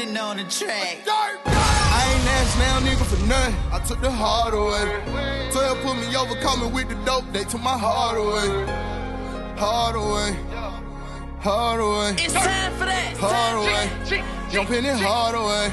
Brandon on the track. I ain't asked now, nigga, for nothing. I took the hard away. 12 put me over, coming with the dope. They took my heart away. Hard away. Hard away. It's time for that. Hard away. Jumping it hard away.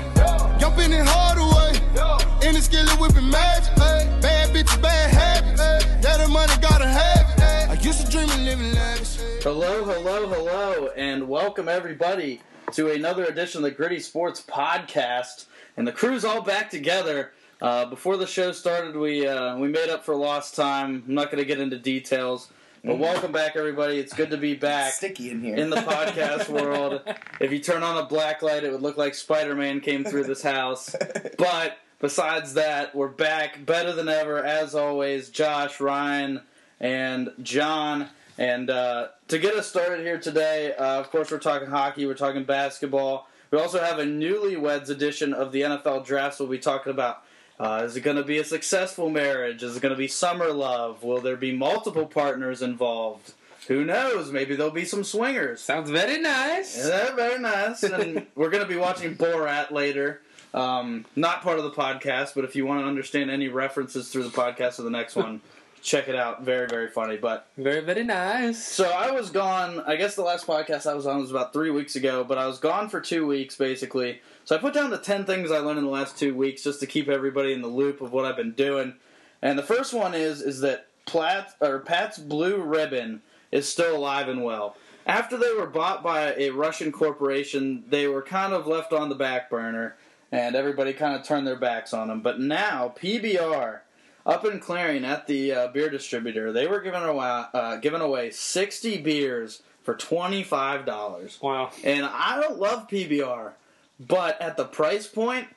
Jumping it hard away. In the skillet whipping magic. Bad bitch, bad habits. Yeah, the money gotta have it. I used to dream of living lavish. Hello, hello, hello, and welcome everybody to another edition of the Gritty Sports Podcast. And the crew's all back together. Uh, before the show started, we uh, we made up for lost time. I'm not going to get into details, but welcome back, everybody. It's good to be back sticky in here. in the podcast world. If you turn on a black light, it would look like Spider Man came through this house. But besides that, we're back better than ever, as always. Josh, Ryan, and John. And uh, to get us started here today, uh, of course, we're talking hockey, we're talking basketball. We also have a newlyweds edition of the NFL draft. We'll be talking about uh, is it going to be a successful marriage? Is it going to be summer love? Will there be multiple partners involved? Who knows? Maybe there'll be some swingers. Sounds very nice. Yeah, very nice. And we're going to be watching Borat later. Um, not part of the podcast, but if you want to understand any references through the podcast or the next one, check it out. Very, very funny. But Very, very nice. so I was gone. I guess the last podcast I was on was about three weeks ago, but I was gone for two weeks basically. So I put down the ten things I learned in the last two weeks just to keep everybody in the loop of what I've been doing. And the first one is is that Platt or Pabst Blue Ribbon is still alive and well. After they were bought by a Russian corporation, they were kind of left on the back burner, and everybody kind of turned their backs on them. But now PBR up in Clarion at the uh, beer distributor, they were giving away uh, giving away sixty beers for twenty five dollars. Wow. And I don't love PBR, but at the price point,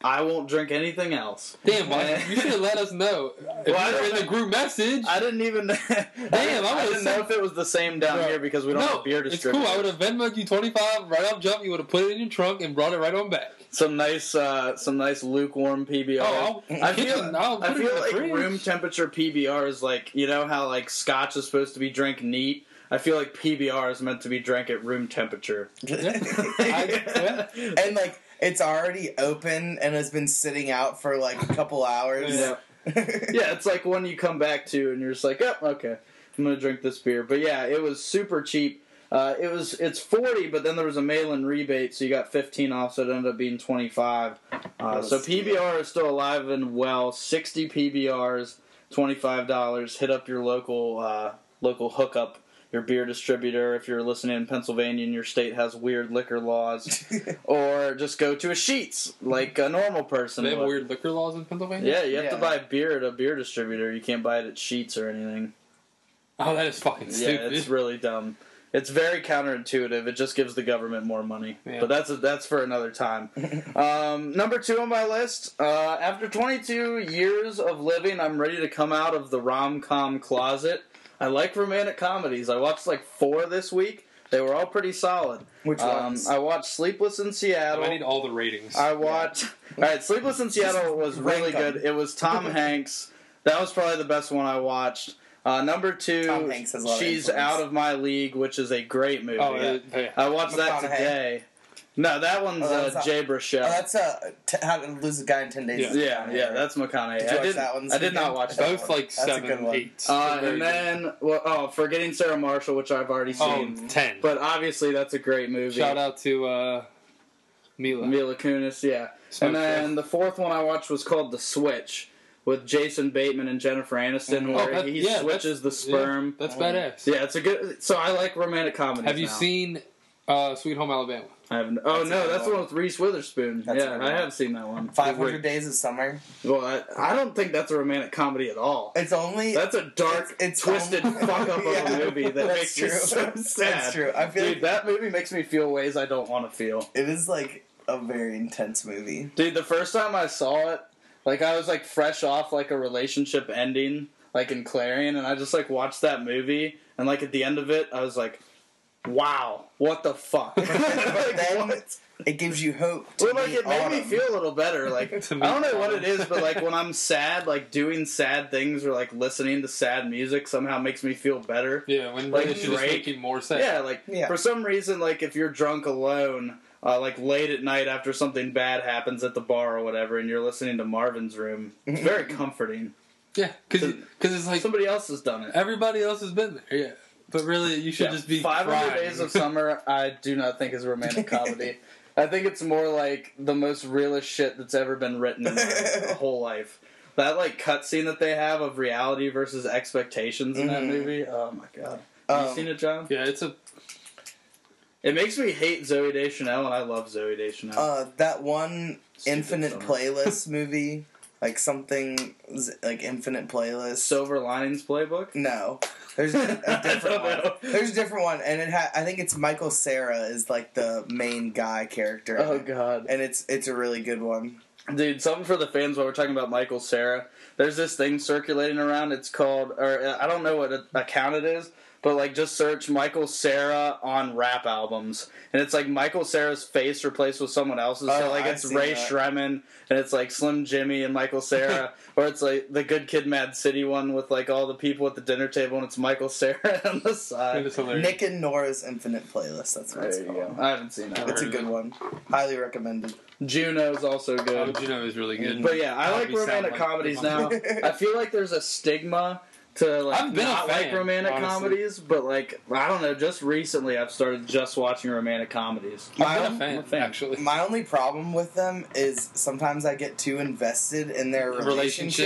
I won't drink anything else. Damn, why, you should have let us know. If Well, I you were in the group message. I didn't even. Damn, I, I didn't, I know if it was the same down Bro, here because we don't have no, a beer it's distributor. cool. I would have Venmoed you 25 right off jump. You would have put it in your trunk and brought it right on back. Some nice, uh, some nice lukewarm PBR. Oh, I'll, I feel, I'll I put it feel in like fridge. room temperature PBR is like you know how like Scotch is supposed to be drank neat. I feel like PBR is meant to be drank at room temperature. I- yeah. and like it's already open and has been sitting out for like a couple hours. Yeah. yeah, it's like one you come back to and you're just like, oh, okay, I'm gonna drink this beer. But yeah, it was super cheap. Uh, it was it's forty, but then there was a mail-in rebate, so you got fifteen off, so it ended up being twenty-five. Uh, so PBR is still alive and well. Sixty PBRs, twenty-five dollars. Hit up your local uh, local hookup. Your beer distributor, if you're listening in Pennsylvania and your state has weird liquor laws, or just go to a Sheetz like a normal person. They have would. weird liquor laws in Pennsylvania? Yeah, you have to Yeah. buy beer at a beer distributor. You can't buy it at Sheetz or anything. Oh, that is fucking Yeah, stupid. it's really dumb. It's very counterintuitive. It just gives the government more money. Yeah. But that's that's for another time. um, number two on my list. Uh, after 22 years of living, I'm ready to come out of the rom com closet. I like romantic comedies. I watched like four this week. They were all pretty solid. Which Um, ones? I watched Sleepless in Seattle. I need all the ratings. I watched. All right, Sleepless in Seattle was really good. It was Tom Hanks. That was probably the best one I watched. Uh, number two, Tom Hanks has a lot of She's. Out of My League, which is a great movie. oh, yeah. yeah. I watched that today. No, that one's Oh, that uh, not- Jay Baruchel. Oh, that's uh, t- how to lose a guy in ten days. Yeah. yeah, yeah, that's McConaughey. Did you I watch did. that one? I did not watch that. Both one. like That's a seven, good one. eight. Uh, and then, well, oh, forgetting Sarah Marshall, which I've already seen. oh, 10. But obviously, that's a great movie. Shout out to uh, Mila. Mila Kunis, yeah. So and then the fourth one I watched was called The Switch with Jason Bateman and Jennifer Aniston, Mhm. where Oh, that- he yeah, switches the that's- sperm. That's Um, badass. Yeah, it's a good. So I like romantic comedies. Have you now. seen uh, Sweet Home Alabama? I haven't. Oh That's no, that's the one. one with Reese Witherspoon. That's yeah, I one. have seen that one. Five hundred days of summer. Well, I, I don't think that's a romantic comedy at all. It's only That's a dark, It's- it's twisted almost- fuck up of a movie that that's makes me true. so sad. That's true. I feel Dude, like that movie makes me feel ways I don't want to feel. it is like a very intense movie. Dude, the first time I saw it, like I was like fresh off like a relationship ending, like in Clarion, and I just like watched that movie, and like at the end of it, I was like, wow, what the fuck? but then what? it gives you hope. To Well, like meet it made me feel a little better. Like I To meet don't know what it is, but like when I'm sad, like doing sad things or like listening to sad music somehow makes me feel better. Yeah, when Like really it just Drake. make you more sad. Yeah, like Yeah. for some reason, like if you're drunk alone, uh, like late at night after something bad happens at the bar or whatever, and you're listening to Marvin's Room, it's very comforting. yeah, because it's like Somebody else has done it. everybody else has been there. Yeah, but really, you should Yeah, just be 500 crying. Days of Summer. I do not think is a romantic comedy. I think it's more like the most realist shit that's ever been written in my whole life. That like cutscene that they have of reality versus expectations in that Mhm. movie. Oh my god! Have you Um, seen it, John? yeah, it's a It makes me hate Zooey Deschanel, and I love Zooey Deschanel. Uh, that one Stupid Infinite summer. Playlist movie, like something like Infinite Playlist. Silver Linings Playbook. no, there's a I different don't one. know. There's a different one, and it ha- I think it's Michael Cera is like the main guy character, Oh god, and it's it's a really good one. dude! Something for the fans while we're talking about Michael Cera. There's this thing circulating around. It's called, or uh, I don't know what account it is, but like just search Michael Cera on rap albums, and it's like Michael Cera's face replaced with someone else's. so Oh, like I've it's Ray that. Shremmen, and it's like Slim Jimmy and Michael Cera, or it's like the Good Kid, Mad City one with like all the people at the dinner table, and it's Michael Cera on the side. Nick and Nora's Infinite Playlist. That's what There it's you called. go. I haven't seen that. It's a good one. Highly recommended. Juno's also Oh, good. but you know, it's really good. But yeah, I That'd like romantic like comedies the now. I feel like there's a stigma to like I've been a fan, like romantic honestly. comedies, but like I don't know. Just recently, I've started just watching romantic comedies. I've My been own- a fan, I'm a fan. actually. My only problem with them is sometimes I get too invested in their relationship,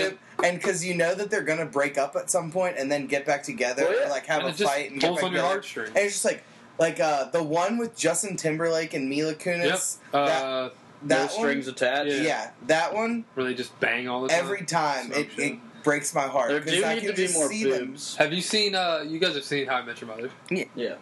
Relationship. and because you know that they're gonna break up at some point and then get back together Well, yeah. or like have and a fight and get pulls back on your together. heartstrings. And it's just like like uh, the one with Justin Timberlake and Mila Yep. Kunis. Uh, that No that strings one, attached. Yeah. yeah, that one Where they just bang all the time. every time So it, it breaks my heart There 'cause do I need can to be more see them. boobs. Have you seen? uh You guys have seen How I Met Your Mother? Yeah.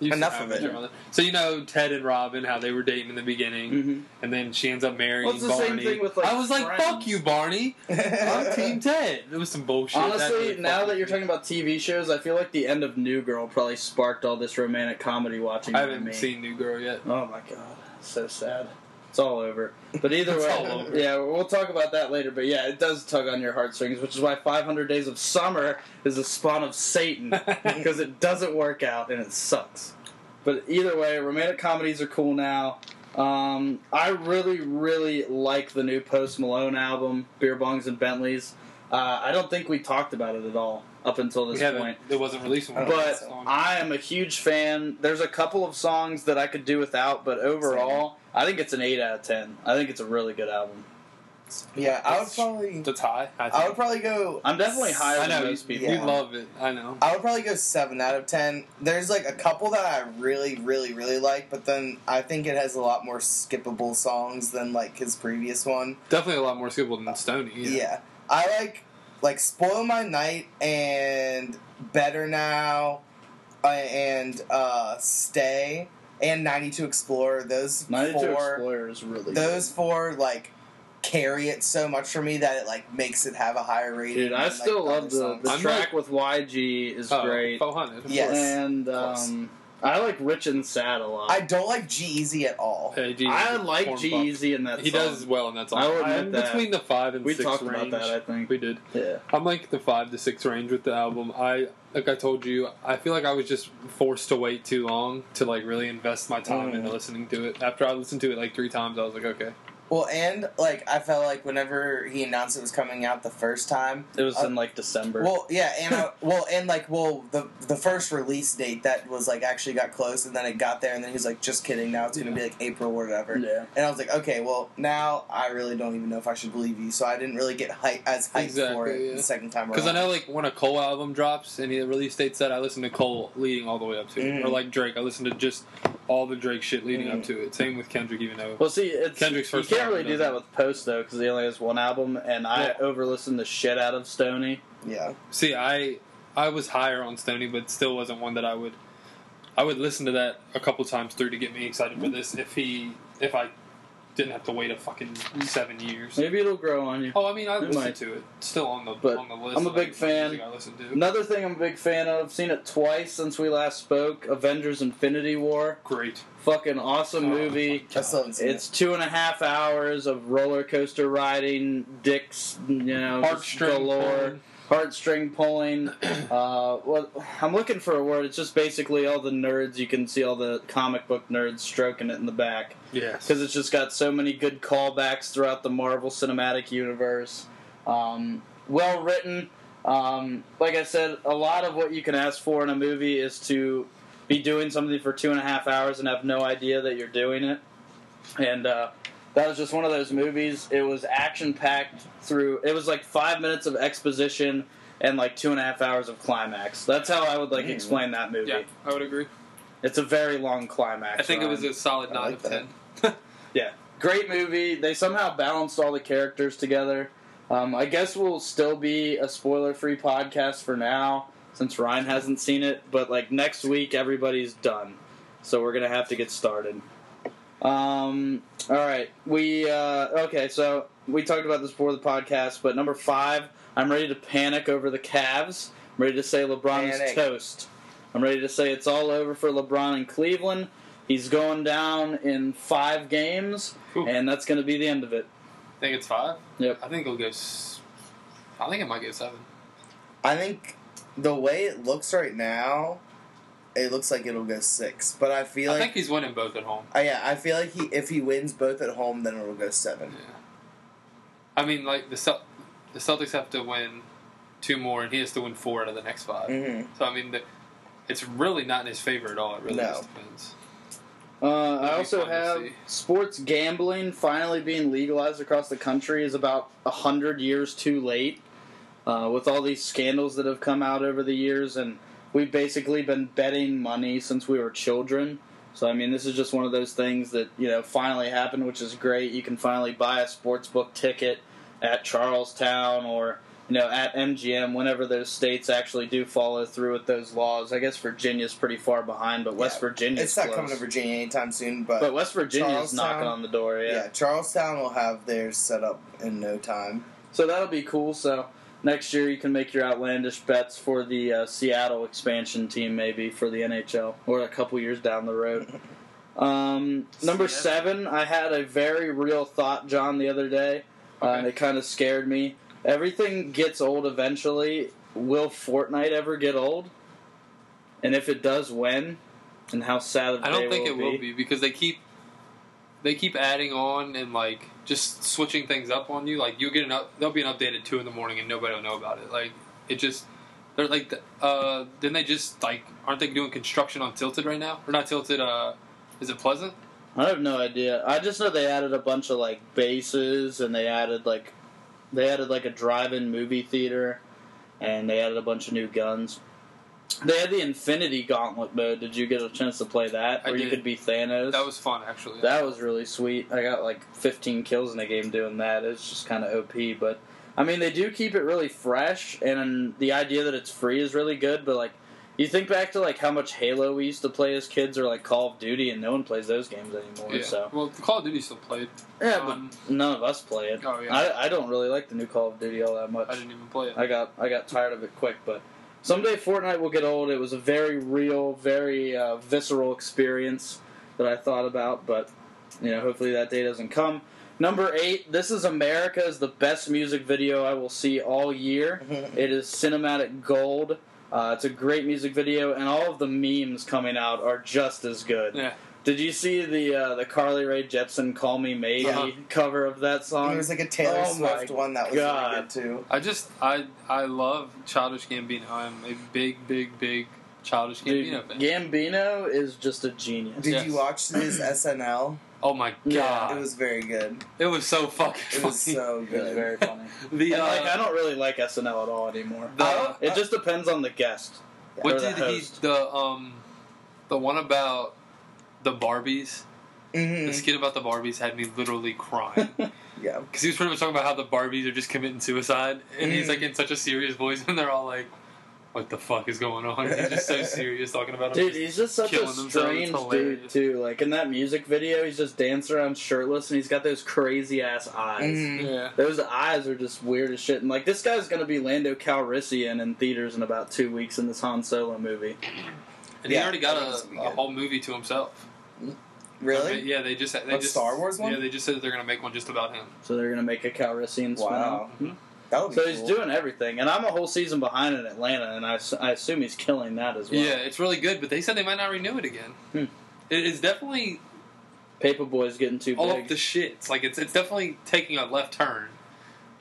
You've Enough seen How I of Met it. Your Mother. So you know Ted and Robin, how they were dating in the beginning, Mm-hmm. and then she ends up marrying Well, it's the same Barney. thing with, like, I was like, Friends. "Fuck you, Barney." I'm Team Ted. It was some bullshit. That Honestly, really now that you're talking about TV shows, I feel like the end of New Girl probably sparked all this romantic comedy watching. I haven't me. seen New Girl yet. Oh my god, so sad. It's all over. But either way, yeah, we'll talk about that later. But yeah, it does tug on your heartstrings, which is why 500 Days of Summer is a spawn of Satan because it doesn't work out and it sucks. But either way, romantic comedies are cool now. Um, I really, really like the new Post Malone album, Beer Bongs and Bentleys. Uh, I don't think we talked about it at all up until this point. It wasn't released But the. I am a huge fan. There's a couple of songs that I could do without, but overall, I think it's an 8 out of 10. I think it's a really good album. yeah, I would probably That's high. I, I would probably go. I'm definitely higher I than know most people. You Yeah. love it. I know. I would probably go seven out of ten. There's like a couple that I really, really, really like, but then I think it has a lot more skippable songs than like his previous one. Definitely a lot more skippable than Stoney. Yeah, I like like "Spoil My Night" and "Better Now" uh, and uh, "Stay" and "92 Explorer." Those 92 four, Explorer is really those four like carry it so much for me that it like makes it have a higher rating. Dude, I than, like, still other love the, the I'm track with YG is Oh, great. 400. Yes. And um, I like Rich and Sad a lot. I don't like G Easy at all. Hey, G- I like Corn G Puff. Easy in that He song. does well in that song. I will admit I'm that. between the five and We six talked range. about that, I think. We did. Yeah. I'm like the five to six range with the album. I like I told you, I feel like I was just forced to wait too long to like really invest my time Mm. into listening to it. After I listened to it like three times, I was like, okay. Well, and like I felt like whenever he announced it was coming out the first time. It was Uh, in like December. Well, yeah, and I, well, and like, well, the the first release date that was like actually got close, and then it got there, and then he was like, "Just kidding, now it's gonna be like April or whatever." yeah. And I was like, "Okay, well, now I really don't even know if I should believe you." So I didn't really get hype as hyped for it yeah. the second time around. Because I know like when a Cole album drops and the release date set, I listen to Cole leading all the way up to it. Mm. Or like Drake, I listen to just all the Drake shit leading Mm. up to it. Same with Kendrick, even though Well, see, it's, Kendrick's you first can't really do that with Post though, because he only has one album, and I Yeah. over listen the shit out of Stoney. yeah, See, I I was higher on Stoney, but still wasn't one that I would. I would listen to that a couple times through to get me excited for this. If he, if I didn't have to wait a fucking seven years. Maybe it'll grow on you. Oh, I mean, I It listened might. to it. It's still on the But on the list. I'm a big like, fan. I listen to. Another thing I'm a big fan of, seen it twice since we last spoke Avengers Infinity War. Great. Fucking awesome Oh, movie. I still haven't seen It's two and a half hours of roller coaster riding, dicks, you know, just galore, pulling. Heartstring pulling. uh, well, I'm looking for a word. It's just basically all the nerds. You can see all the comic book nerds stroking it in the back Yes. because it's just got so many good callbacks throughout the Marvel Cinematic Universe. Um, well written. Um, like I said, a lot of what you can ask for in a movie is to be doing something for two and a half hours and have no idea that you're doing it. And uh, that was just one of those movies. It was action packed through. It was like five minutes of exposition and like two and a half hours of climax. That's how I would like Mm. explain that movie. yeah, I would agree. It's a very long climax. I think it was a solid I nine like of that. ten. Yeah, great movie. They somehow balanced all the characters together. Um, I guess we'll still be a spoiler-free podcast for now, since Ryan hasn't seen it. But like next week, everybody's done, so we're gonna have to get started. Um, all right, we uh, okay. So we talked about this before the podcast, but number five, I'm ready to panic over the Cavs. I'm ready to say LeBron is Panic. toast. I'm ready to say it's all over for LeBron in Cleveland. He's going down in five games, Ooh. and that's going to be the end of it. I think it's five. Yep. I think it'll go. s- I think it might go seven. I think the way it looks right now, it looks like it'll go six. But I feel like I like think he's winning both at home. Uh, yeah, I feel like he if he wins both at home, then it'll go seven. Yeah. I mean, like the Cel- the Celtics have to win two more, and he has to win four out of the next 5 hmm So I mean, the, it's really not in his favor at all. It really No. just depends. Uh, I also have sports gambling finally being legalized across the country is about a hundred years too late. Uh, with all these scandals that have come out over the years, and we've basically been betting money since we were children. So I mean, this is just one of those things that you know finally happened, which is great. You can finally buy a sports book ticket at Charles Town or you know at MGM whenever those states actually do follow through with those laws. I guess Virginia's pretty far behind, but West Yeah. Virginia's It's not close. coming to Virginia anytime soon, but, But West Virginia's knocking on the door, yeah. yeah. Charles Town will have theirs set up in no time. So that'll be cool. So next year you can make your outlandish bets for the uh, Seattle expansion team, maybe for the NHL, or a couple years down the road. Um, number seven, I had a very real thought, John, the other day, uh, and it kind of scared me. Everything gets old eventually. Will Fortnite ever get old? And if it does, when? And how sad of a I day don't think will it will be because they keep they keep adding on and like just switching things up on you. Like you'll get an up, there'll be an update at two in the morning and nobody will know about it. Like it just they're like uh then they just like aren't they doing construction on Tilted right now or not Tilted? Uh, is it Pleasant? I have no idea. I just know they added a bunch of like bases and they added like they added like a drive-in movie theater and they added a bunch of new guns. They had the Infinity Gauntlet mode. Did you get a chance to play that? I Where you could be Thanos. That was fun actually. that was really sweet. I got like 15 kills in the game doing that. It's just kind of OP, but I mean they do keep it really fresh, and the idea that it's free is really good. But like you think back to like how much Halo we used to play as kids, or like Call of Duty, and no one plays those games anymore. yeah. So Well, Call of Duty still played. yeah, Um, but none of us play it. Oh, yeah. I, I don't really like the new Call of Duty all that much. I didn't even play it. I got I got tired of it quick, but someday Fortnite will get old. It was a very real, very uh, visceral experience that I thought about, but you know, hopefully that day doesn't come. Number eight, This Is America is the best music video I will see all year. It is cinematic gold. Uh, it's a great music video, and all of the memes coming out are just as good. Yeah. Did you see the uh, the Carly Rae Jepsen "Call Me Maybe" Uh-huh. cover of that song? And there was like a Taylor Oh Swift one that was God. really good too. I just I I love Childish Gambino. I'm a big big big Childish Dude, Gambino fan. Gambino is just a genius. Did Yes. you watch his SNL? Oh my Yeah, god, It was very good. It was so fucking It was funny. so It's good. very funny. the And, uh, like, I don't really like SNL at all anymore. the, it just depends on the guest. what or the did he the um the one about the Barbies? The hmm skit about the Barbies had me literally crying Yeah. because he was pretty much talking about how the Barbies are just committing suicide, and he's Mm. like in such a serious voice, and they're all like, what the fuck is going on? He's just so serious talking about. Dude, just he's just such a strange dude too. Like in that music video, he's just dancing around shirtless, and he's got those crazy ass eyes. Mhm. Yeah. Those eyes are just weird as shit. And like this guy's gonna be Lando Calrissian in theaters in about two weeks in this Han Solo movie. And Yeah, he already got I think it's a, a whole movie to himself. Really? Yeah, they just they A just Star Wars one? Yeah, they just said that they're gonna make one just about him. So they're gonna make a Calrissian spin Wow. That would be So cool. he's doing everything, and I'm a whole season behind in Atlanta, and I, I assume he's killing that as well. Yeah, it's really good, but they said they might not renew it again. Hmm. It's definitely Paperboy's getting too all big. up the shits. Like it's it's definitely taking a left turn.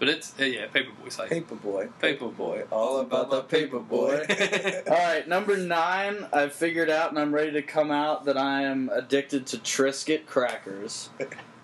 But it's uh, yeah, Paperboy's like Paperboy. Paperboy. All about the Paperboy. All right, number nine. I've figured out, and I'm ready to come out that I am addicted to Triscuit crackers.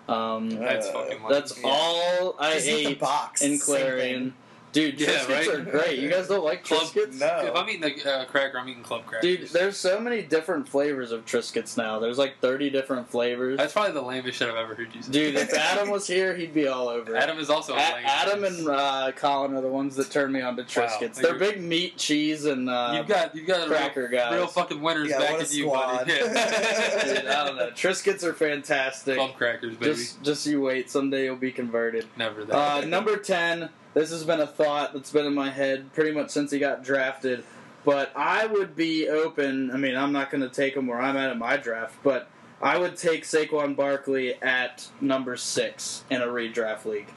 Um, That's fucking lame. that's yeah. all I Just eat the ate box. in Same Clarion. Dude, Yeah, Triscuits right? are great. You guys don't like Club- Triscuits? No. If I'm eating a uh, cracker, I'm eating club crackers. Dude, there's so many different flavors of Triscuits now. There's like 30 different flavors. that's probably the lamest shit I've ever heard you say. Dude, if Adam was here, he'd be all over it. Adam is also a A- lame. Adam and uh, Colin are the ones that turned me on to Triscuits. Wow. They're big meat, cheese, and uh, you've got you've got a cracker real, guys. real fucking winners Yeah, back what a at you, squad. buddy. Yeah. Dude, I don't know. Triscuits are fantastic. Club crackers, baby. Just, just you wait. Someday you'll be converted. Never that. Uh, number ten. This has been a thought that's been in my head pretty much since he got drafted. But I would be open. I mean, I'm not going to take him where I'm at in my draft, but I would take Saquon Barkley at number six in a redraft league.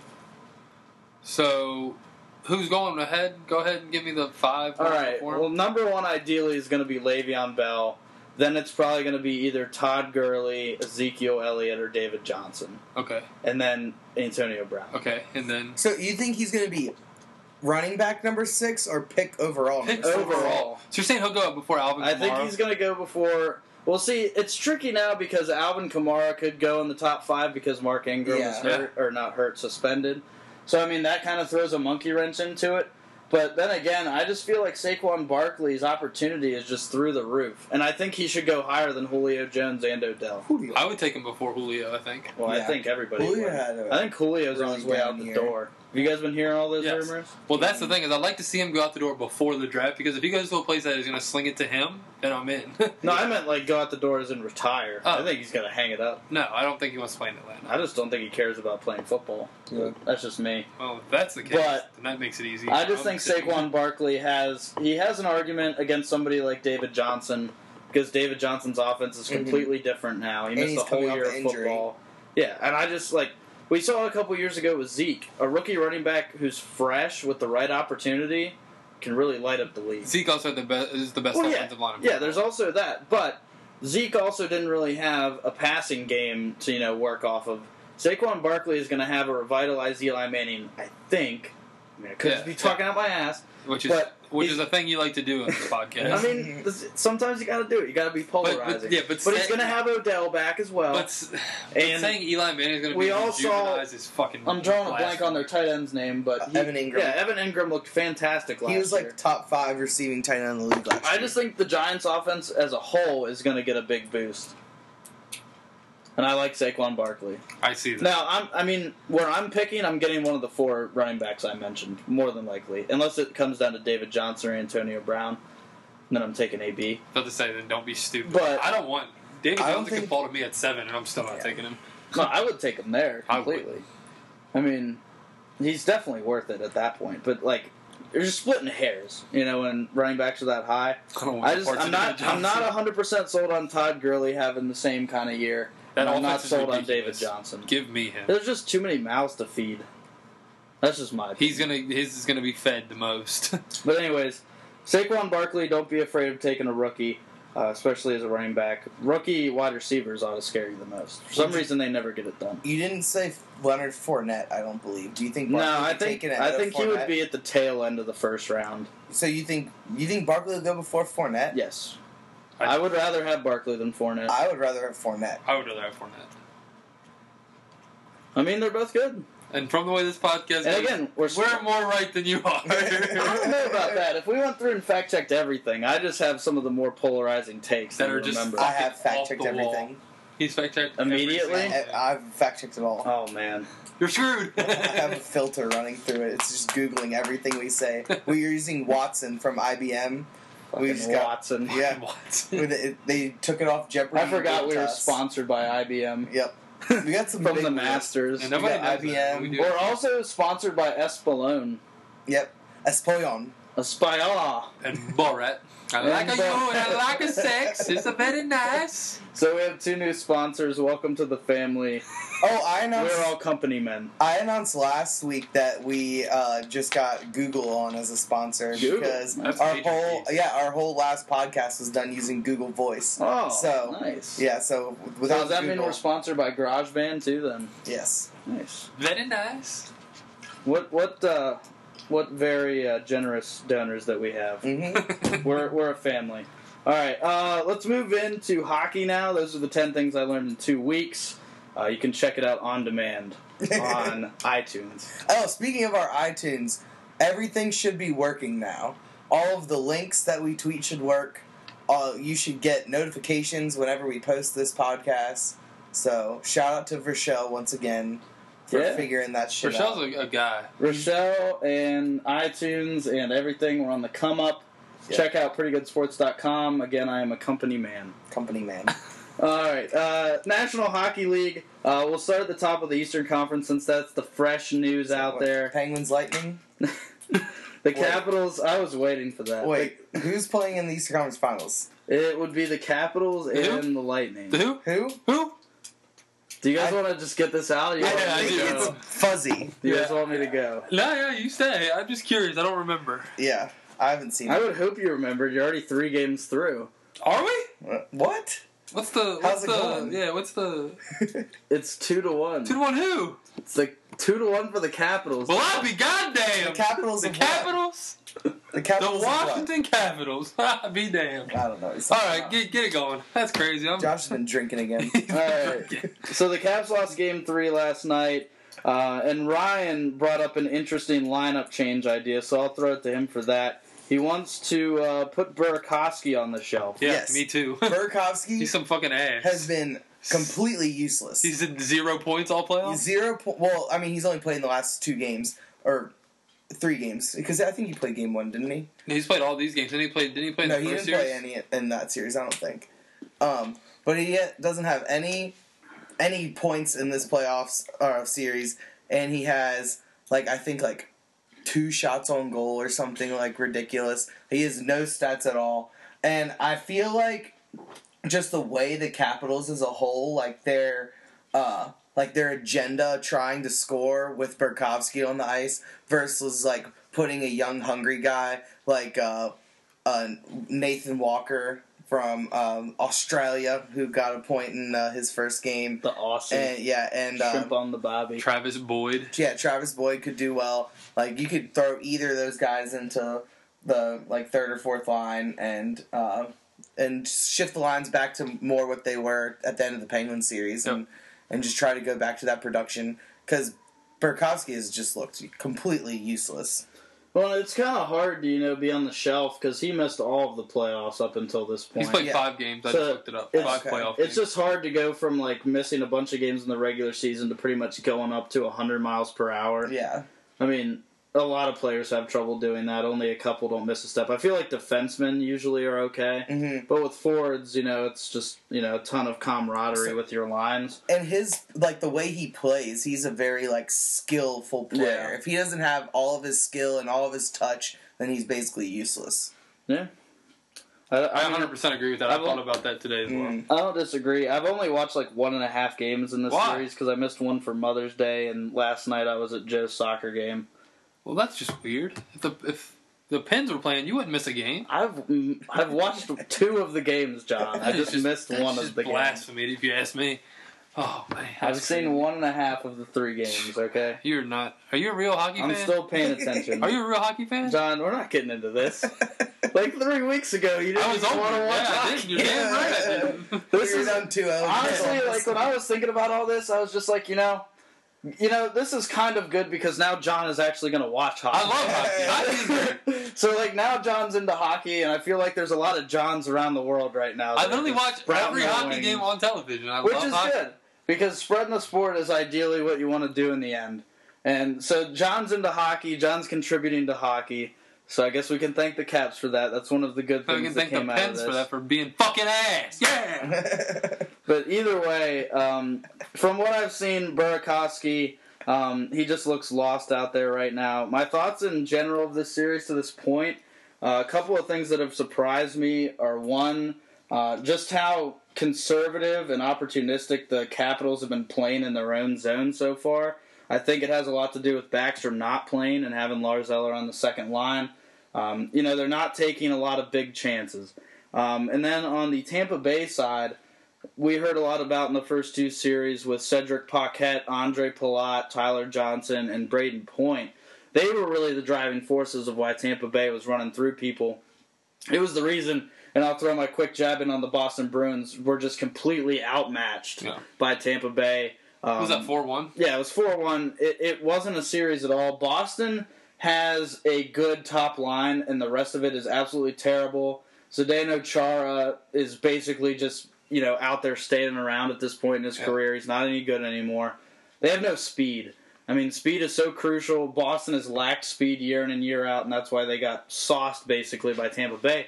so, who's going ahead? Go ahead and give me the five. All right. Well, number one ideally is going to be Le'Veon Bell. Then it's probably going to be either Todd Gurley, Ezekiel Elliott, or David Johnson, okay, and then Antonio Brown. okay, and then So you think he's going to be running back number six or pick overall? pick number six? overall. So you're saying he'll go up before Alvin? I think he's going to go before. Well, see, it's tricky now because Alvin Kamara could go in the top five because Mark Ingram is Yeah. hurt or not hurt, suspended. So I mean that kind of throws a monkey wrench into it. But then again, I just feel like Saquon Barkley's opportunity is just through the roof, and I think he should go higher than Julio Jones and Odell. Julio. I would take him before Julio. I think. Well, I think everybody. Julio would. had a I think Julio's on his way out the year. door. Have you guys been hearing all those Yes. rumors? Well, that's the thing is I'd like to see him go out the door before the draft because if he goes to a place that is going to sling it to him, then I'm in. No, I meant like go out the doors and retire. Oh. I think he's gonna hang it up. no, I don't think he wants to play in Atlanta. I just don't think he cares about playing football. Yeah. That's just me. Well, if that's the case, But- then that makes it easy. I just I'll think sit- Saquon Barkley has he has an argument against somebody like David Johnson because David Johnson's offense is Mhm. completely different now. He And missed he's a whole year of injury. football. Yeah, and I just like we saw a couple years ago with Zeke, a rookie running back who's fresh with the right opportunity can really light up the league. Zeke also the best is the best Well, yeah. offensive line. in Yeah, there's also that, but Zeke also didn't really have a passing game to you know work off of. Saquon Barkley is going to have a revitalized Eli Manning, I think. I mean, I could Yeah, be talking out my ass. which is but which he's- is a thing you like to do in this podcast. I mean, sometimes you got to do it. You got to be but, polarizing. yeah, but, he's say- going to have Odell back as well. But, but And saying Eli Manning is going to we be all saw- rejuvenized is fucking. I'm drawing a blank on their tight end's name, but Uh, he- Evan Engram. Yeah, Evan Engram looked fantastic last year. He was year. like top five receiving tight end in the league last I year. just think the Giants' offense as a whole is going to get a big boost. And I like Saquon Barkley. I see that. Now, I'm, I mean, where I'm picking, I'm getting one of the four running backs I mentioned, more than likely. Unless it comes down to David Johnson or Antonio Brown. Then I'm taking AB. About to say, then don't be stupid. But- I don't want David I don't Johnson can think- fall to me at seven, and I'm still not Yeah. taking him. No, I would take him there I would. completely. I, mean, he's definitely worth it at that point. But, like, you're just splitting hairs, you know, when running backs are that high. I don't want I just, parts I'm of not, I'm not 100 percent sold on Todd Gurley having the same kind of year. That and I'm not offense sold on David. Johnson. Give me him. There's just too many mouths to feed. That's just my. He's gonna his is gonna be fed the most. But anyways, Saquon Barkley, don't be afraid of taking a rookie, uh, especially as a running back. Rookie wide receivers ought to scare you the most. For some reason, they never get it done. You didn't say Leonard Fournette. I don't believe. Do you think? No, I think take it I think he would be at the tail end of the first round. So you think you think Barkley will go before Fournette? Yes, I- I would rather have Barkley than Fournette. I would rather have Fournette. I would rather have Fournette. I mean, they're both good. And from the way this podcast And goes, again, we're we're more right than you are. I don't know about that. If we went through and fact checked everything, I just have some of the more polarizing takes That that, are just- remember. I have fact checked everything. He's fact checked Immediately? I, I've fact checked it all. Oh man. You're screwed. I have a filter running through it. It's just googling everything we say. We're using Watson from IBM. We Fucking just got Watson. yeah. What? With they took it off Jeopardy. I forgot we were Us. sponsored by IBM Yep. We got some from the. Masters. And nobody We got. IBM. We we're also sponsored by Espolone. Yep. Espollon. Aspiola. and Borat. I like a And you and I like a sex. It's a very nice. So we have two new sponsors. Welcome to the family. Oh, I announced. We're all company men. I announced last week that we uh, just got Google on as a sponsor Google? because That's our major whole fees. yeah our whole last podcast was done using Google Voice. Oh, So, nice. Yeah, so So without does that mean we're sponsored by GarageBand too? Then yes. nice. Very nice. What what uh, what very uh, generous donors that we have. hmm we're we're a family. All right, uh, let's move into hockey now. Those are the ten things I learned in two weeks. Uh, you can check it out on demand on iTunes. Oh, speaking of our iTunes, everything should be working now. All of the links that we tweet should work. Uh, you should get notifications whenever we post this podcast. So shout out to Rochelle once again for Yeah. figuring that shit Rochelle's out. a, a guy. Rochelle and iTunes and everything. We're on the come up. Yeah. Check out prettygoodsports.com. Again, I am a company man. Company man. All right, uh, National Hockey League. Uh, we'll start at the top of the Eastern Conference since that's the fresh news out What, there. Penguins Lightning. The Capitals. I was waiting for that. Wait, who's playing in the Eastern Conference Finals? It would be the Capitals The who? and the Lightning. The who? Who? Who? Do you guys want to just get this out? Or you Yeah, I me to do. It's fuzzy. Do you guys want me to go? No, yeah, you stay. I'm just curious. I don't remember. Yeah, I haven't seen I it. would hope you remembered. You're already three games through. Are we? Uh, What? What's the? What's How's it the? going? Yeah, what's the? It's two to one. Two to one. Who? It's like two to one for the Capitals. Well, I'll be goddamn. The Capitals The of what? Capitals. The The Capitals. of what? Washington Capitals. be damned. I don't know. It's All something right, else. get get it going. That's crazy. I'm. Josh has been drinking again. All right. So the Caps lost game three last night, uh, and Ryan brought up an interesting lineup change idea. So I'll throw it to him for that. He wants to uh, put Burakovsky on the shelf. Yeah, Yes. me too. Burkowski He's some fucking ass. has been completely useless. He's at zero points all playoffs. Zero. Po- well, I mean, he's only played in the last two games or three games because I think he played game one, didn't he? He's played all these games. Didn't he play? Didn't he play in no, the he first didn't series? play any in that series. I don't think. Um, but he yet doesn't have any any points in this playoffs uh, series, and he has like I think like two shots on goal or something like ridiculous. He has no stats at all, and I feel like just the way the Capitals as a whole, like their uh, like their agenda trying to score with Burkovsky on the ice versus like putting a young hungry guy like uh, uh, Nathan Walker from um, Australia who got a point in uh, his first game. The awesome And yeah, and shrimp um, on the bobby. Travis Boyd. yeah, Travis Boyd could do well. Like you could throw either of those guys into the like third or fourth line and uh, and shift the lines back to more what they were at the end of the Penguin series and and just try to go back to that production because Burkowski has just looked completely useless. Well, it's kind of hard to you know be on the shelf because he missed all of the playoffs up until this point. He's played Yeah. five games. I So, just looked it up. it's- Five okay. playoff It's games. just hard to go from like missing a bunch of games in the regular season to pretty much going up to 100 miles per hour. Yeah, I mean, a lot of players have trouble doing that. Only a couple don't miss a step. I feel like defensemen usually are okay, hmm but with forwards, you know, it's just you know a ton of camaraderie with your lines. and his like the way he plays, he's a very like skillful player. Yeah. If he doesn't have all of his skill and all of his touch, then he's basically useless. Yeah, I, I I, 100 percent agree with that. I I've thought about that today as well. Mm. I don't disagree. I've only watched like one and a half games in this Why? series because I missed one for Mother's Day, and last night I was at Joe's soccer game. Well, that's just weird. If the if the Pens were playing, you wouldn't miss a game. I've I've watched two of the games, John. I is just, missed one just of the games. blasphemy, if you ask me. Oh man, I've seen crazy. one and a half of the three games. Okay, You're not. Are you a real hockey fan? I'm fan? still paying attention. Are you a real hockey fan? John? We're not getting into this. Like three weeks ago, you didn't I was want to watch Yeah, I hockey. did. You're damn right. I didn't. This is down 2-0. honestly like when I was thinking about all this, I was just like, you know, you know, this is kind of good because now John is actually going to watch hockey. I love hockey. So like now John's into hockey, and I feel like there's a lot of Johns around the world right now. I that are literally just watch every hockey wings. game on television. I which love is hockey. good because spreading the sport is ideally what you want to do in the end. And so John's into hockey. John's contributing to hockey. So I guess we can thank the Caps for that. That's one of the good So things we can that thank the came out of Pens for that for being fucking ass. Yeah. But either way, um, from what I've seen, Burakovsky, um, he just looks lost out there right now. My thoughts in general of this series to this point, uh, a couple of things that have surprised me are one, uh, just how conservative and opportunistic the Capitals have been playing in their own zone so far. I think it has a lot to do with Backstrom not playing and having Lars Eller on the second line. Um, you know, they're not taking a lot of big chances. Um, and then on the Tampa Bay side, we heard a lot about in the first two series with Cedric Paquette, Andre Palat, Tyler Johnson, and Brayden Point. They were really the driving forces of why Tampa Bay was running through people. It was the reason, and I'll throw my quick jab in on the Boston Bruins. We're just completely outmatched Yeah. by Tampa Bay. Um, was that four one? yeah, it was 4 1. It, it wasn't a series at all. Boston has a good top line, and the rest of it is absolutely terrible. Zdeno Chara is basically just, you know, out there standing around at this point in his Yeah. career. He's not any good anymore. They have no speed. I mean, speed is so crucial. Boston has lacked speed year in and year out, and that's why they got sauced basically by Tampa Bay.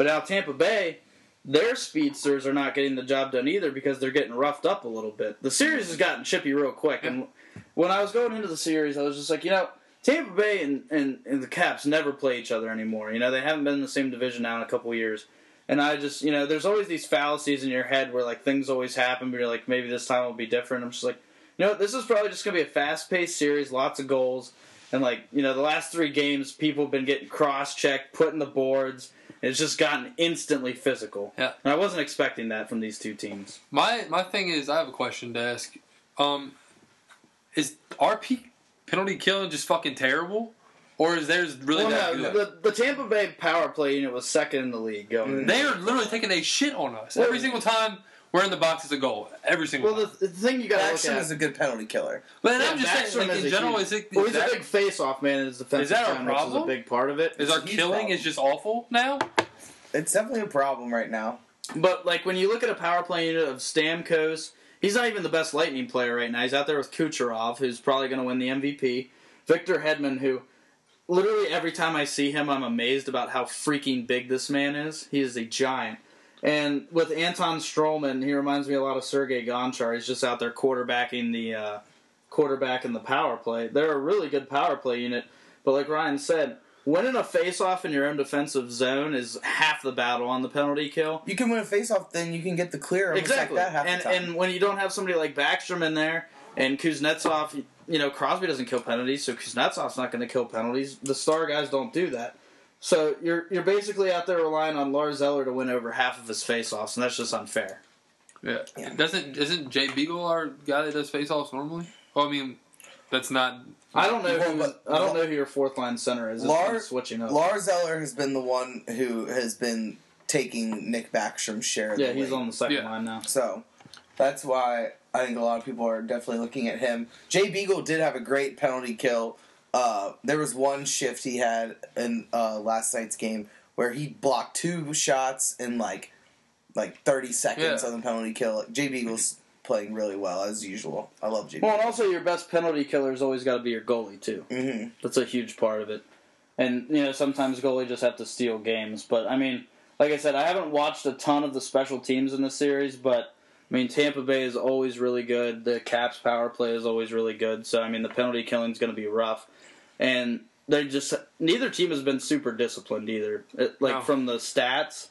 But now Tampa Bay, their speedsters are not getting the job done either because they're getting roughed up a little bit. The series has gotten chippy real quick, and when I was going into the series, I was just like, you know, Tampa Bay and, and, and the Caps never play each other anymore. You know, they haven't been in the same division now in a couple years. And I just, you know, there's always these fallacies in your head where like things always happen, but you're like, maybe this time will be different. I'm just like, you know, this is probably just gonna be a fast paced series, lots of goals, and like, you know, the last three games, people have been getting cross checked, putting the boards. It's just gotten instantly physical. Yeah. And I wasn't expecting that from these two teams. My my thing is, I have a question to ask. Um, is RP penalty killing just fucking terrible, or is theirs really Well, that no, good? the, the Tampa Bay power play unit was second in the league going. They are literally taking a shit on us Well- every single time we're in the box. as a goal every single Well, time. the, the thing you got to look Backstrom at is a good penalty killer. But yeah, I'm just Backstrom saying, like is in a general, huge- is it well, is he's that- a big face-off man in his defensive Is that our zone, which is a problem? big part of it. is our It's a huge killing problem. is just awful now? It's definitely a problem right now. But like when you look at a power play unit of Stamkos, he's not even the best Lightning player right now. He's out there with Kucherov, who's probably going to win the MVP. Victor Hedman, who literally every time I see him, I'm amazed about how freaking big this man is. He is a giant. And with Anton Stralman, he reminds me a lot of Sergei Gonchar. He's just out there quarterbacking the uh, quarterback in the power play. They're a really good power play unit, but like Ryan said, winning a face-off in your own defensive zone is half the battle on the penalty kill. You can win a faceoff, then you can get the clear. Exactly. Like and and when you don't have somebody like Backstrom in there and Kuznetsov, you know Crosby doesn't kill penalties, so Kuznetsov's not going to kill penalties. The star guys don't do that. So you're you're basically out there relying on Lars Eller to win over half of his faceoffs, and that's just unfair. Yeah. Yeah. Doesn't isn't Jay Beagle our guy that does faceoffs normally? Well, I mean, that's not. I don't know Well, who but- I don't know who your fourth line center is. Lars- been switching up. Lars Eller has been the one who has been taking Nick Backstrom's share. Of yeah, the he's league. on the second Yeah. line now. So that's why I think a lot of people are definitely looking at him. Jay Beagle did have a great penalty kill. Uh, there was one shift he had in uh, last night's game where he blocked two shots in like like 30 seconds Yeah. on the penalty kill. Jay was playing really well as usual. I love Jay. Well, and also your best penalty killer's always got to be your goalie too. hmm That's a huge part of it. And you know, sometimes goalies just have to steal games. But I mean, like I said, I haven't watched a ton of the special teams in the series, but I mean, Tampa Bay is always really good. The Caps power play is always really good. So I mean, the penalty killing is going to be rough, and they just neither team has been super disciplined either. It, like No. from the stats,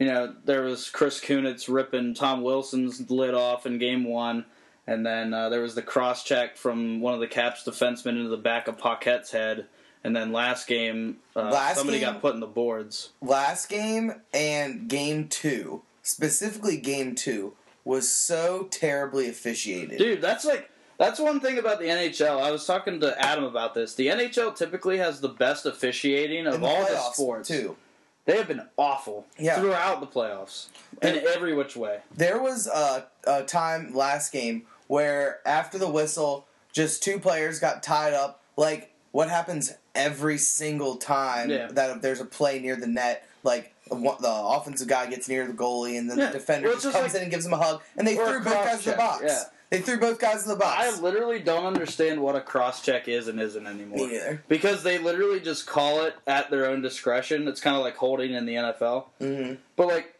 you know, there was Chris Kunitz ripping Tom Wilson's lid off in Game One. And then uh, there was the cross check from one of the Caps defensemen into the back of Paquette's head. And then last game, uh, Last somebody game? got put in the boards. Last game and game two, specifically game two, was so terribly officiated. Dude, that's like that's one thing about the NHL. I was talking to Adam about this. The NHL typically has the best officiating of the all the sports. too. They have been awful Yeah. throughout the playoffs in every which way. There was a, a time last game where after the whistle, just two players got tied up. Like what happens every single time Yeah. that there's a play near the net, like the offensive guy gets near the goalie and then Yeah. the defender Well, just just comes like- in and gives him a hug, and they threw both guys in the box. yeah. They threw both guys in the box. I literally don't understand what a cross check is and isn't anymore. Me neither. Because they literally just call it at their own discretion. It's kind of like holding in the NFL. hmm But like,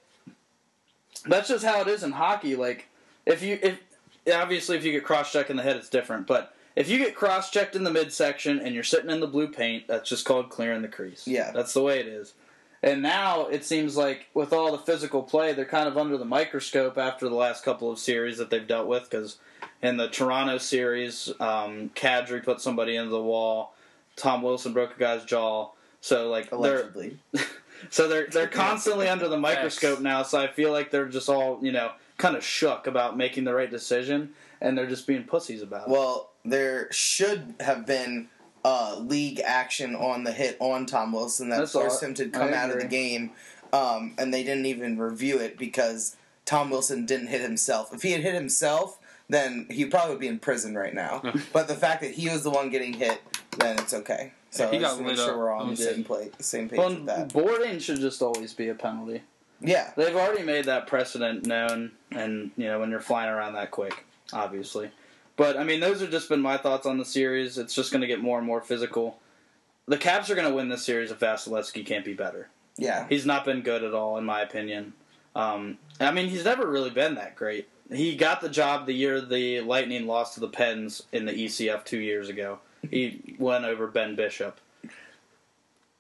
that's just how it is in hockey. Like, if you if obviously if you get cross checked in the head, it's different. But if you get cross checked in the midsection and you're sitting in the blue paint, that's just called clearing the crease. Yeah. that's the way it is. And now it seems like with all the physical play, they're kind of under the microscope after the last couple of series that they've dealt with. Because in the Toronto series, um, Kadri put somebody into the wall. Tom Wilson broke a guy's jaw. So like they're Allegedly. so they're they're constantly under the microscope now. So I feel like they're just all you know kind of shook about making the right decision, and they're just being pussies about it. Well, there should have been uh, league action on the hit on Tom Wilson that That's forced all- him to come out of the game, um, and they didn't even review it because Tom Wilson didn't hit himself. If he had hit himself, then he probably would be in prison right now. but the fact that he was the one getting hit, then it's okay. So He got just make sure up. we're all on He the same plate, same page well, with that. boarding should just always be a penalty. Yeah, They've already made that precedent known, and you know when you're flying around that quick, obviously. But I mean, those have just been my thoughts on the series. It's just going to get more and more physical. The Caps are going to win this series if Vasilevskiy can't be better. yeah. He's not been good at all, in my opinion. Um, I mean, he's never really been that great. He got the job the year the Lightning lost to the Pens in the ECF two years ago. He went over Ben Bishop.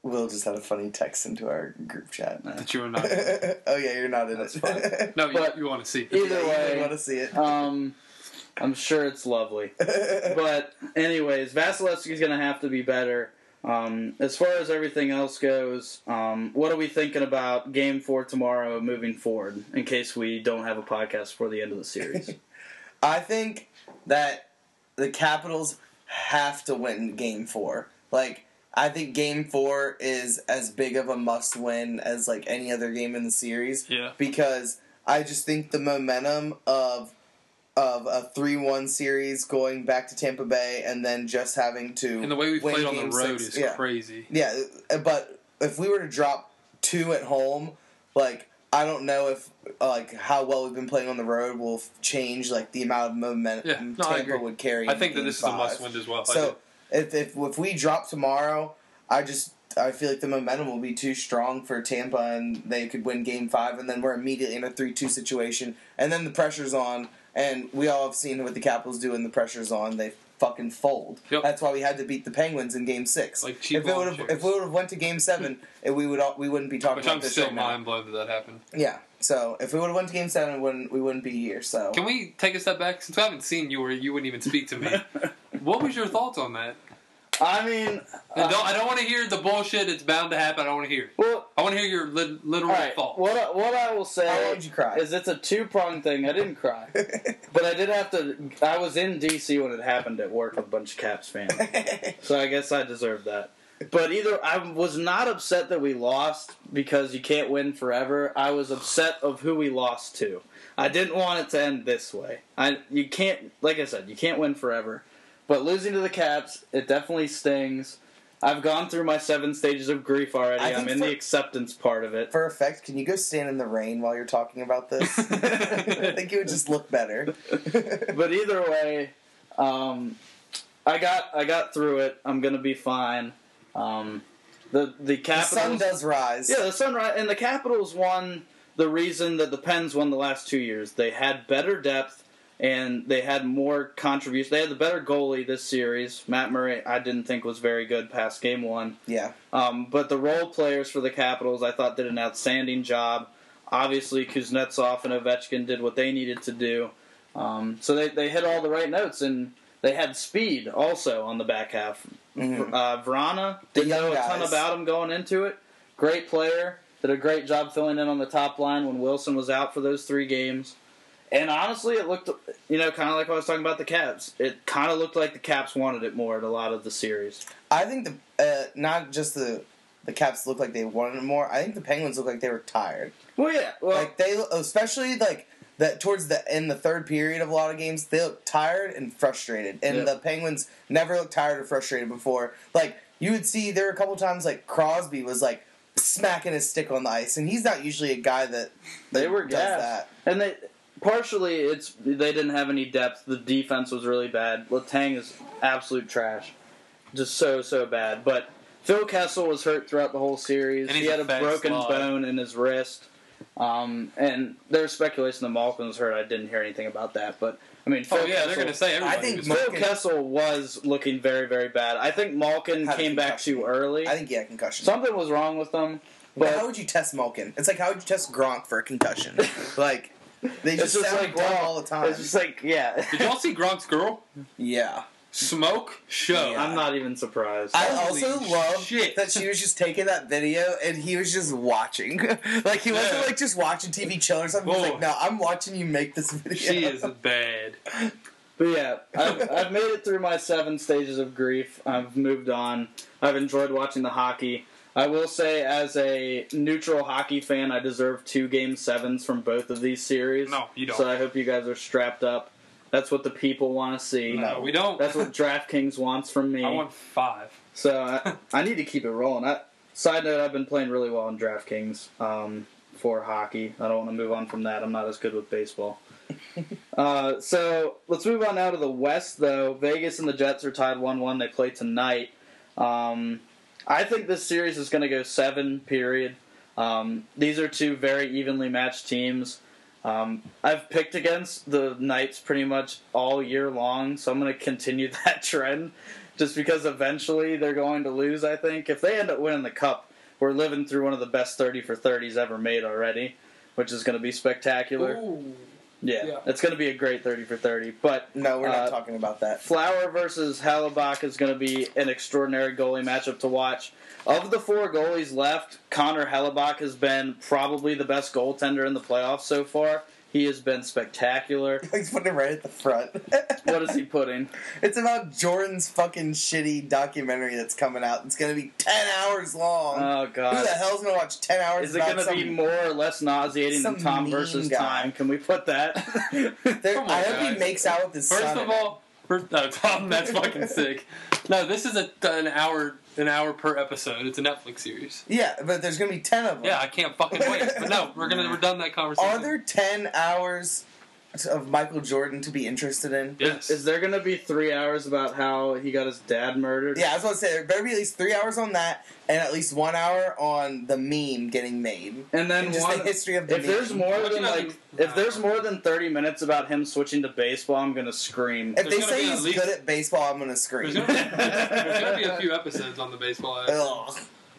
Will just had a funny text into our group chat. That you were not. oh yeah, you're not in That's it. fine. No, But- you, you want to see. It. Either Yeah, you want to see it. um, I'm sure it's lovely. But anyways, Vasilevskiy's going to have to be better. Um, as far as everything else goes, um, what are we thinking about Game Four tomorrow, moving forward? In case we don't have a podcast before the end of the series. I think that the Capitals have to win Game Four. Like, I think Game Four is as big of a must win as like any other game in the series. Yeah. Because I just think the momentum of of a three one series going back to Tampa Bay and then just having to And the way we played on the road six- is yeah. crazy. Yeah, but if we were to drop two at home, like I don't know if like how well we've been playing on the road will f- change like the amount of momentum Yeah, no, Tampa would carry. I in think that this is a must win as well. So if, if if we drop tomorrow, I just I feel like the momentum will be too strong for Tampa, and they could win Game Five, and then we're immediately in a three-two situation, and then the pressure's on, and we all have seen what the Capitals do when the pressure's on. They fucking fold. Yep. That's why we had to beat the Penguins in Game Six. Like cheap if it would have if we would have went to Game Seven, we would all, we wouldn't be talking Which about I'm this still right now. mind blown that that happened. Yeah. So if we would have went to Game Seven, we wouldn't we wouldn't be here. So Can we take a step back? Since I haven't seen you or you wouldn't even speak to me, what was your thoughts on that? I mean, And uh, don't, I don't want to hear the bullshit. It's bound to happen. I don't want to hear it. well, I want to hear your li- literal all right. thoughts. What I, what I will say how long did you cry? is it's a two pronged thing. I didn't cry, but I did have to. I was in DC when it happened at work with a bunch of Caps fans. So I guess I deserved that. But either I was not upset that we lost because you can't win forever. I was upset of who we lost to. I didn't want it to end this way. I you can't like I said, you can't win forever. But losing to the Caps, it definitely stings. I've gone through my seven stages of grief already. I I'm in for- the acceptance part of it. For effect, can you go stand in the rain while you're talking about this? I think it would just look better. but either way, um, I got I got through it. I'm gonna be fine. Um, the the the sun does rise. Yeah, the Sunrise and the Capitals won the reason that the Pens won the last two years. They had better depth and they had more contribution. They had the better goalie this series. Matt Murray, I didn't think was very good past game one. Yeah. Um, but the role players for the Capitals, I thought, did an outstanding job. Obviously, Kuznetsov and Ovechkin did what they needed to do. Um, so they, they hit all the right notes, and they had speed also on the back half. Mhm. Uh, Vrana didn't know a ton about him going into it. Great player. Did a great job filling in on the top line when Wilson was out for those three games. And honestly, it looked, you know, kind of like I was talking about the Caps. It kind of looked like the Caps wanted it more at a lot of the series. I think the uh, not just the the Caps looked like they wanted more. I think the Penguins looked like they were tired. Well, yeah. Well, Like they, especially like that towards the in the third period of a lot of games they look tired and frustrated, and Yeah. the Penguins never looked tired or frustrated before. Like you would see there were a couple times like Crosby was like smacking his stick on the ice, and he's not usually a guy that, They were does gassed. that. And they partially it's they didn't have any depth. The defense was really bad. Letang is absolute trash, just so so bad. But Phil Kessel was hurt throughout the whole series. And He had a a broken slob. bone in his wrist. Um, and there's speculation that Malkin was hurt. I didn't hear anything about that, but I mean, Phil Oh yeah, they're Kessel- gonna say everybody. I think was Phil Malkin- Kessel was looking very very bad. I think Malkin came back too early. I think yeah, concussion. Something was wrong with them, but but how would you test Malkin? It's like how would you test Gronk for a concussion? like they just, just sound like dumb all the time. It's just like yeah. Did y'all see Gronk's girl? yeah. Smoke show. Yeah. I'm not even surprised. I Holy also love shit. that she was just taking that video and he was just watching. like he wasn't Yeah. like just watching TV chill or something. He's Whoa. like, oh. no, I'm watching you make this video. She is bad. But yeah, I've, I've made it through my seven stages of grief. I've moved on. I've enjoyed watching the hockey. I will say, as a neutral hockey fan, I deserve two game sevens from both of these series. No, you don't. So I hope you guys are strapped up. That's what the people want to see. No, we don't. That's what DraftKings wants from me. I want five. So I, I need to keep it rolling. I, side note: I've been playing really well in DraftKings um, for hockey. I don't want to move on from that. I'm not as good with baseball. uh, so let's move on now to the West, though. Vegas and the Jets are tied one-one. They play tonight. Um, I think this series is going to go seven. Period. Um, these are two very evenly matched teams. Um, I've picked against the Knights pretty much all year long, so I'm going to continue that trend just because eventually they're going to lose, I think. If they end up winning the Cup, we're living through one of the best 30 for 30s ever made already, which is going to be spectacular. Ooh. Yeah, Yeah. it's going to be a great 30 for 30. But No, we're not Uh, talking about that. Flower versus Hellebuyck is going to be an extraordinary goalie matchup to watch. Of the four goalies left, Connor Hellebuyck has been probably the best goaltender in the playoffs so far. He has been spectacular. He's putting it right at the front. What is he putting? It's about Jordan's fucking shitty documentary that's coming out. It's gonna be ten hours long. Oh god! Who the hell's gonna watch ten hours? Is it about going to be more or less nauseating than some Tom versus guy. Time? Can we put that? There- Come on, I hope guys. he oh makes out with his First son. of all, first, no, Tom, that's fucking sick. No, this is a, an hour an hour per episode. It's a Netflix series. yeah, but there's gonna be ten of them. Yeah, I can't fucking wait. But no, we're gonna we're done that conversation. Are there ten hours of Michael Jordan to be interested in? Yes. Is there going to be three hours about how he got his dad murdered? Yeah, I was going to say there better be at least three hours on that, and at least one hour on the meme getting made. And then And just one, the history of the if there's more than like the- if there's more than 30 minutes about him switching to baseball, I'm gonna scream. If There's they say be at he's least- good at baseball, I'm gonna scream. there's gonna be a few episodes on the baseball.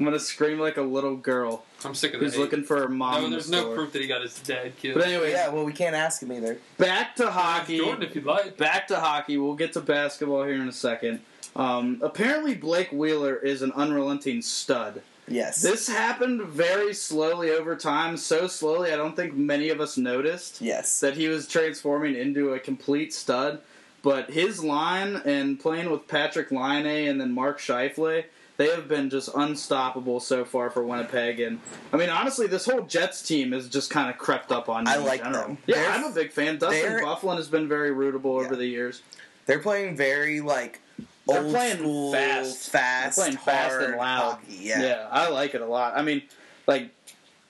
App. Ugh. I'm gonna scream like a little girl I'm sick of who's that. looking for her mom. No, in the there's no store. proof that he got his dad killed. But anyway, Yeah, well, we can't ask him either. back to hockey. Jordan, if you'd like. Back to hockey. We'll get to basketball here in a second. Um, apparently, Blake Wheeler is an unrelenting stud. Yes. This happened very slowly over time, so slowly I don't think many of us noticed. yes. that he was transforming into a complete stud. But his line and playing with Patrik Laine and then Mark Scheifele, they have been just unstoppable so far for Winnipeg. And I mean, honestly, this whole Jets team has just kind of crept up on me I like general. them. Yeah, They're- I'm a big fan. Dustin Byfuglien has been very rootable over the years. They're playing very like They're old playing school, fast. fast, They're playing fast and loud. hockey. Yeah. I like it a lot. I mean, like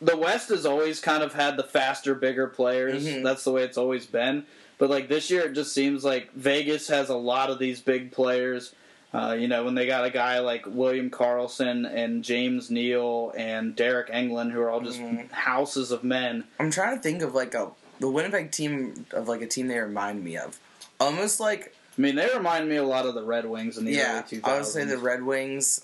the West has always kind of had the faster, bigger players. Mhm. That's the way it's always been. But like this year, it just seems like Vegas has a lot of these big players. Uh, you know, when they got a guy like William Karlsson and James Neal and Deryk Engelland, who are all just Mhm. houses of men. I'm trying to think of like a the Winnipeg team of like a team they remind me of, almost like I mean, they remind me a lot of the Red Wings in the yeah. early 2000s. I would say the Red Wings.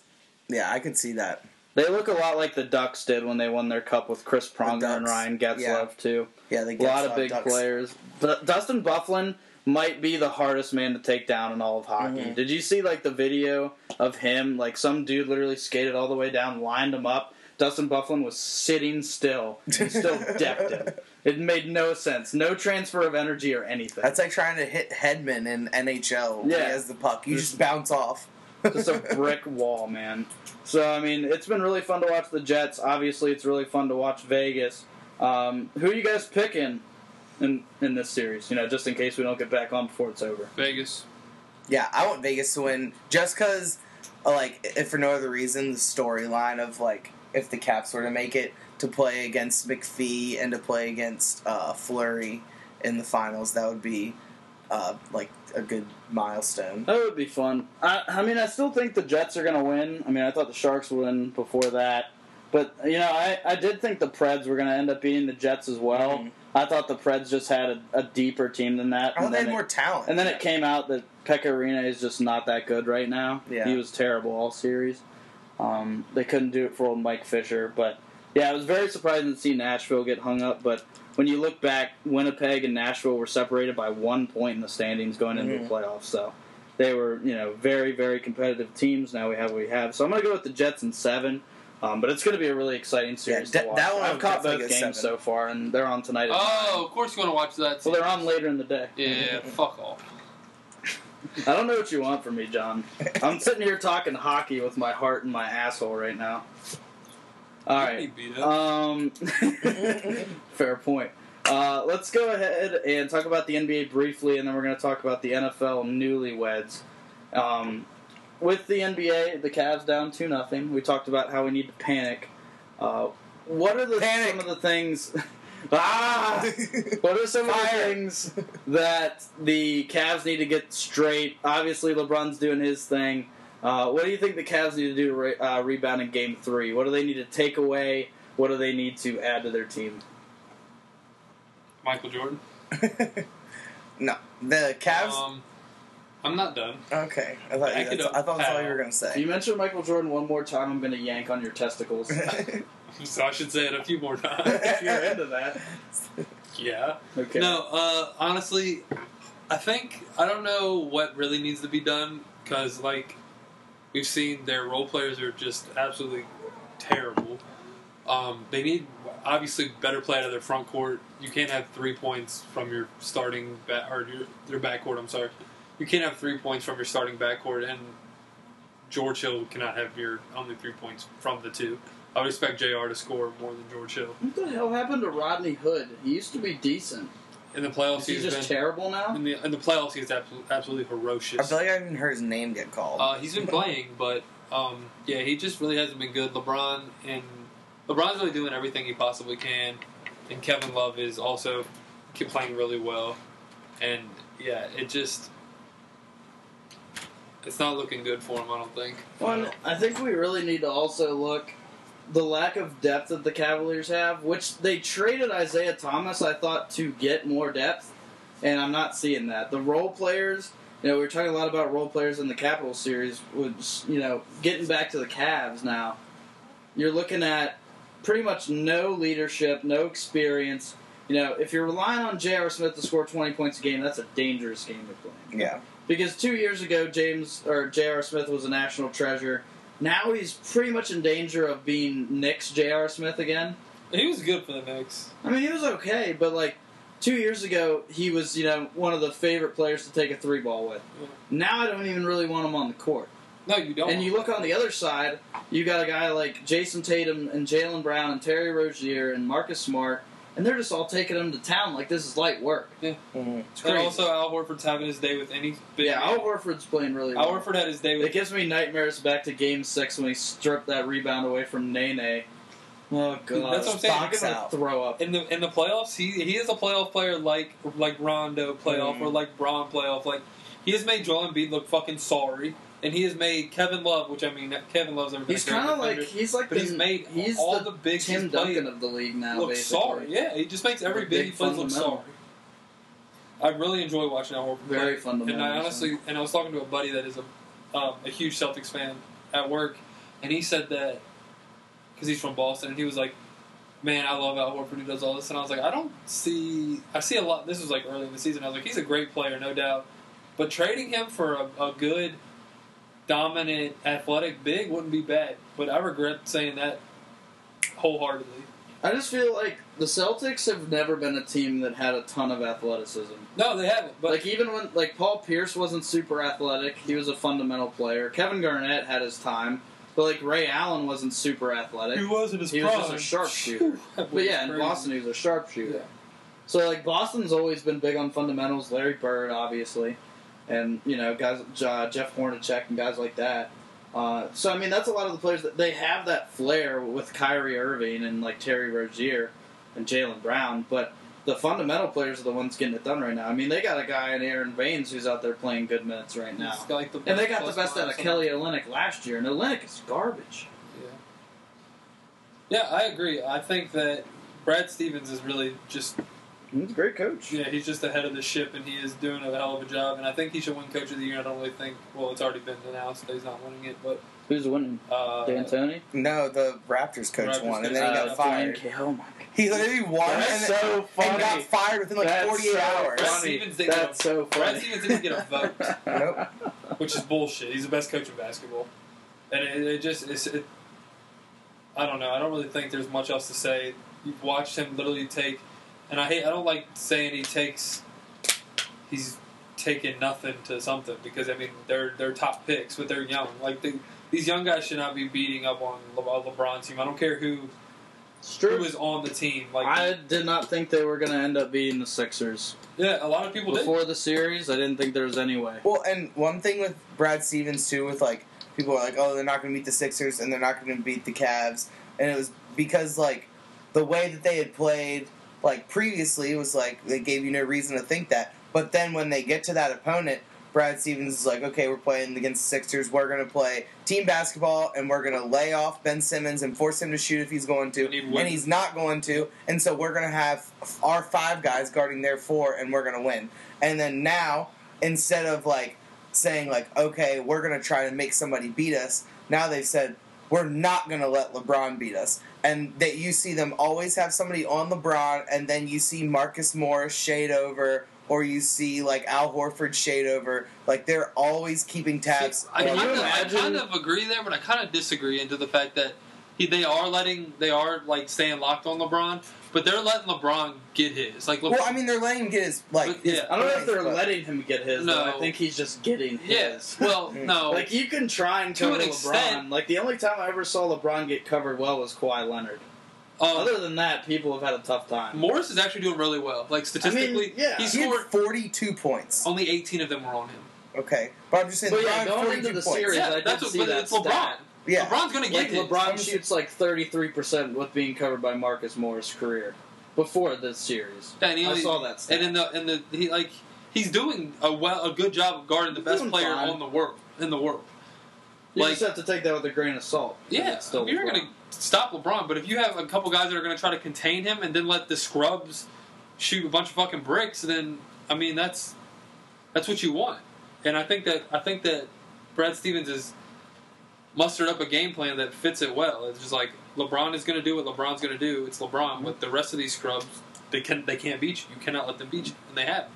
Yeah, I could see that. They look a lot like the Ducks did when they won their cup with Chris Pronger and Ryan Getzlaf yeah. too. Yeah, they A lot of big Ducks. players. But Dustin Byfuglien might be the hardest man to take down in all of hockey. Mhm. Did you see like the video of him? Like some dude literally skated all the way down, lined him up. Dustin Byfuglien was sitting still and still decked him. It made no sense. No transfer of energy or anything. That's like trying to hit Hedman in NHL. when Yeah. he has the puck. You just bounce off. just a brick wall, man. So I mean, it's been really fun to watch the Jets. Obviously, it's really fun to watch Vegas. Um, who are you guys picking? In in this series? You know, just in case we don't get back on before it's over. Vegas. Yeah, I want Vegas to win just because, like, if for no other reason, the storyline of like if the Caps were to make it to play against McPhee and to play against uh, Fleury in the finals, that would be uh, like a good milestone. That would be fun. I, I mean, I still think the Jets are going to win. I mean, I thought the Sharks would win before that. But, you know, I, I did think the Preds were going to end up beating the Jets as well. Mhm. I thought the Preds just had a, a deeper team than that. I thought and they had it- more talent. And then it came out that Pekka Rinne is just not that good right now. Yeah. He was terrible all series. Um, they couldn't do it for old Mike Fisher. But, yeah, it was very surprising to see Nashville get hung up. But when you look back, Winnipeg and Nashville were separated by one point in the standings going into Mhm. the playoffs. So they were, you know, very, very competitive teams. Now we have what we have. So I'm going to go with the Jets in seven. Um, but it's going to be a really exciting series Yeah, to that- watch. that one I've caught both games seven. so far, and they're on tonight. At Oh, nine. of course you want to watch that. well, they're on later in the day. Yeah, fuck off. I don't know what you want from me, John. I'm sitting here talking hockey with my heart in my asshole right now. All right. Um, fair point. Uh, let's go ahead and talk about the NBA briefly, and then we're going to talk about the NFL newlyweds. Um, with the NBA, the Cavs down two nothing. We talked about how we need to panic. Uh, what are the Panic. some of the things? ah, what are some of the things that the Cavs need to get straight? Obviously, LeBron's doing his thing. Uh, what do you think the Cavs need to do to re- uh, rebound in Game Three? What do they need to take away? What do they need to add to their team? Michael Jordan. no, the Cavs. Um, I'm not done. okay, I thought, I could, that's, I thought that's all you were gonna If you say. mention Michael Jordan one more time, I'm going to yank on your testicles. So I should say it a few more times. if you're into that, yeah. okay. No, uh, honestly, I think I don't know what really needs to be done because, like, we've seen their role players are just absolutely terrible. Um, they need obviously better play out of their front court. You can't have three points from your starting back or your their backcourt. I'm sorry, you can't have three points from your starting backcourt, and George Hill cannot have your only three points from the two. I would expect Jr. to score more than George Hill What the hell happened to Rodney Hood? He used to be decent. in the playoffs. Is he he's just been terrible now? in the in the playoffs. He's absolutely, absolutely ferocious. I feel like I haven't heard his name get called. Uh, he's been playing, but um, yeah, he just really hasn't been good. LeBron and LeBron's really doing everything he possibly can, and Kevin Love is also playing really well. And yeah, it just it's not looking good for him. I don't think. One, I think we really need to also look the lack of depth that the Cavaliers have, which they traded Isaiah Thomas, I thought, to get more depth, and I'm not seeing that. The role players, you know, we were talking a lot about role players in the Capital Series, which, you know, getting back to the Cavs now, you're looking at pretty much no leadership, no experience. You know, if you're relying on J.R. Smith to score 20 points a game, that's a dangerous game to play. yeah, Because two years ago, James or J.R. Smith was a national treasure. Now he's pretty much in danger of being Knicks J.R. Smith again. He was good for the Knicks. I mean, he was okay, but like two years ago, he was you know one of the favorite players to take a three ball with. Yeah. Now I don't even really want him on the court. No, you don't. And you look on the other side, you got a guy like Jayson Tatum and Jaylen Brown and Terry Rozier and Marcus Smart, and they're just all taking him to town like this is light work. Mhm. It's and crazy. also Al Horford's having his day with any big yeah, man. Al Horford's playing really Al well. Horford had his day with. It gives me nightmares back to Game Six when he stripped that rebound away from Nene. Oh god, That's what I'm saying. I'm gonna Out. throw up. in the in the playoffs, he he is a playoff player like like Rondo playoff Mm. or like Braun playoff. Like he has made Joel Embiid look fucking sorry, and he has made Kevin Love, which I mean Kevin Love's never been He's kind of like he's like but the, he's made he's all the, the big Tim Duncan of the league now. look basically. sorry. Yeah, he just makes every big big he plays look sorry. I really enjoy watching Al Horford Very play. fundamental. And I honestly, and I was talking to a buddy that is a um, a huge Celtics fan at work, and he said that because he's from Boston, and he was like, "Man, I love Al Horford. He does all this." And I was like, "I don't see. I see a lot. This was like early in the season. I was like, he's a great player, no doubt, but trading him for a, a good, dominant, athletic big wouldn't be bad. But I regret saying that wholeheartedly. I just feel like the Celtics have never been a team that had a ton of athleticism. No, they haven't. But like even when like Paul Pierce wasn't super athletic, he was a fundamental player. Kevin Garnett had his time, but like Ray Allen wasn't super athletic. he was in his He was just a sharpshooter. But yeah, in. Boston he was a sharpshooter. So like Boston's always been big on fundamentals. Larry Bird, obviously, and you know guys uh, Jeff Hornacek and guys like that. Uh, so I mean that's a lot of the players that they have that flair with Kyrie Irving and like Terry Rozier and Jaylen Brown, but the fundamental players are the ones getting it done right now. I mean they got a guy in Aron Baynes who's out there playing good minutes right now, got, like, the and they got the best out of Kelly Olynyk last year, and Olynyk is garbage. Yeah. Yeah, I agree. I think that Brad Stevens is really just He's a great coach. yeah, he's just ahead of the ship and he is doing a hell of a job. And I think he should win Coach of the Year. I don't really think. Well, it's already been announced that he's not winning it, but Who's winning? uh, D'Antoni. No, the Raptors coach Raptors won, coach and then he got Uh, fired. Dwayne Ca- Oh my God. He literally won That's and, so funny. and got fired within like That's 48 so hours. Brad. Stevens didn't That's get a, so funny. Brad Stevens didn't get a vote, Nope. which is bullshit. He's the best coach in basketball, and it, it just it's. It, I don't know. I don't really think there's much else to say. You've watched him literally take, and I hate. I don't like saying he takes. He's taking nothing to something because I mean they're they're top picks, but they're young. Like the, these young guys should not be beating up on Le, LeBron's team. I don't care who It's who on the team. Like I did not think they were going to end up beating the Sixers yeah, a lot of people did. before the series. I didn't think there was any way. Well, and one thing with Brad Stevens too, with like people are like, oh, they're not going to beat the Sixers and they're not going to beat the Cavs, and it was because like the way that they had played like previously it was like they gave you no reason to think that. But then when they get to that opponent, Brad Stevens is like, okay, we're playing against the Sixers. We're going to play team basketball, and we're going to lay off Ben Simmons and force him to shoot if he's going to, And he'd win. and he's not going to. And so we're going to have our five guys guarding their four, and we're going to win. And then now, instead of like saying like, okay, we're going to try to make somebody beat us, now they've said we're not going to let LeBron beat us. And that you see them always have somebody on LeBron, and then you see Marcus Morris shade over, or you see like Al Horford shade over. Like they're always keeping tabs. I, kind of, I kind of agree there, but I kind of disagree into the fact that he, they are letting they are like staying locked on LeBron, but they're letting LeBron get his. Like, LeBron, well, I mean, they're letting him get his like. But, his yeah. I don't know if they're letting him get his. though. No. I think he's just getting yeah. his. Well, no, Like you can try and To cover an LeBron. extent. Like the only time I ever saw LeBron get covered well was Kawhi Leonard. um, Other than that, people have had a tough time. Morris is actually doing really well. Like statistically, yeah. he He had scored 42 points. only 18 of them were on him. Okay, but I'm just saying. But yeah, going 42 into the points. series, Yeah, I did that's what, see but that it's LeBron. stat. Yeah. LeBron's going to get Like his. LeBron shoots like thirty three percent with being covered by Marcus Morris' career before this series. And he I saw that. Stat. And in the in the he like he's doing a well a good job of guarding the He's best player fine. on the world in the world. you like- just have to take that with a grain of salt. Yeah, still you're going to stop LeBron, but if you have a couple guys that are going to try to contain him and then let the scrubs shoot a bunch of fucking bricks, then I mean that's that's what you want. And I think that I think that Brad Stevens has mustered up a game plan that fits it well. It's just like LeBron is going to do what LeBron's going to do. It's LeBron, but the rest of these scrubs they can they can't beat you. You cannot let them beat you, and they have.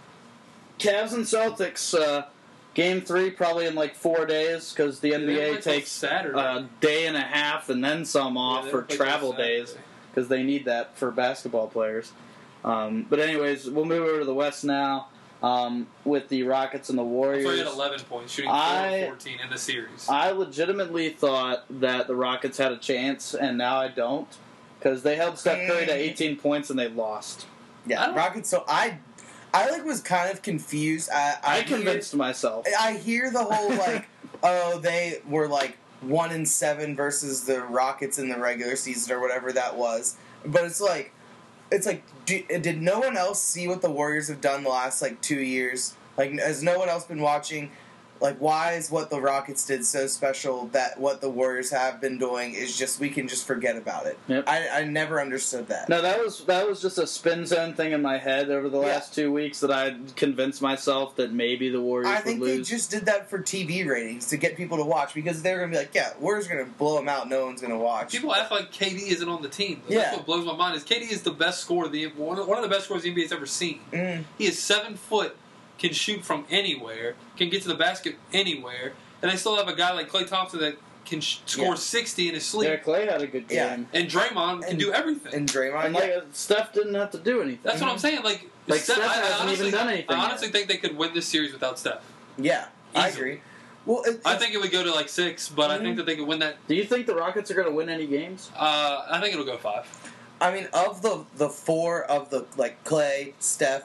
Cavs and Celtics. Uh, game three probably in like four days because the They don't NBA takes Saturday. a day and a half and then some off they for don't play till travel days because they need that for basketball players. Um, but anyways, we'll move over to the West now um, with the Rockets and the So Warriors. he had 11 points, shooting 4 I- of 14 in the series. I legitimately thought that the Rockets had a chance, and now I don't because they held Steph Curry to 18 points and they lost. Yeah, don't- Rockets. So I, I like was kind of confused. I, I, I, hear- convinced myself. I hear the whole like, oh, they were like one in seven versus the Rockets in the regular season or whatever that was. But it's like, it's like, do, did no one else see what the Warriors have done the last like two years? Like, has no one else been watching? Like, why is what the Rockets did so special that what the Warriors have been doing is just we can just forget about it? Yep. I, I never understood that. No, that was that was just a spin zone thing in my head over the Yeah. last two weeks that I convinced myself that maybe the Warriors I would think they just did that for TV ratings to get people to watch because they're gonna be like, yeah, Warriors are gonna blow them out. No one's gonna watch. People act like KD isn't on the team. That's Yeah. what blows my mind. Is KD is the best scorer the one of, one of the best scorers the NBA's ever seen. Mm. He is seven foot, can shoot from anywhere, can get to the basket anywhere, and they still have a guy like Klay Thompson that can sh- score Yeah. sixty in his sleep. yeah, Klay had a good game. Yeah. And Draymond can do everything. And Draymond, And like uh, Steph didn't have to do anything. That's what I'm mm-hmm. saying. Like, Like, Steph, Steph I, I hasn't honestly, even done anything I honestly yet. think they could win this series without Steph. yeah, I agree. Well, it, I think it would go to like six, but I think mm-hmm. that they could win that. Do you think the Rockets are going to win any games? Uh, I think it'll go five. I mean, of the the four of the like Klay, Steph,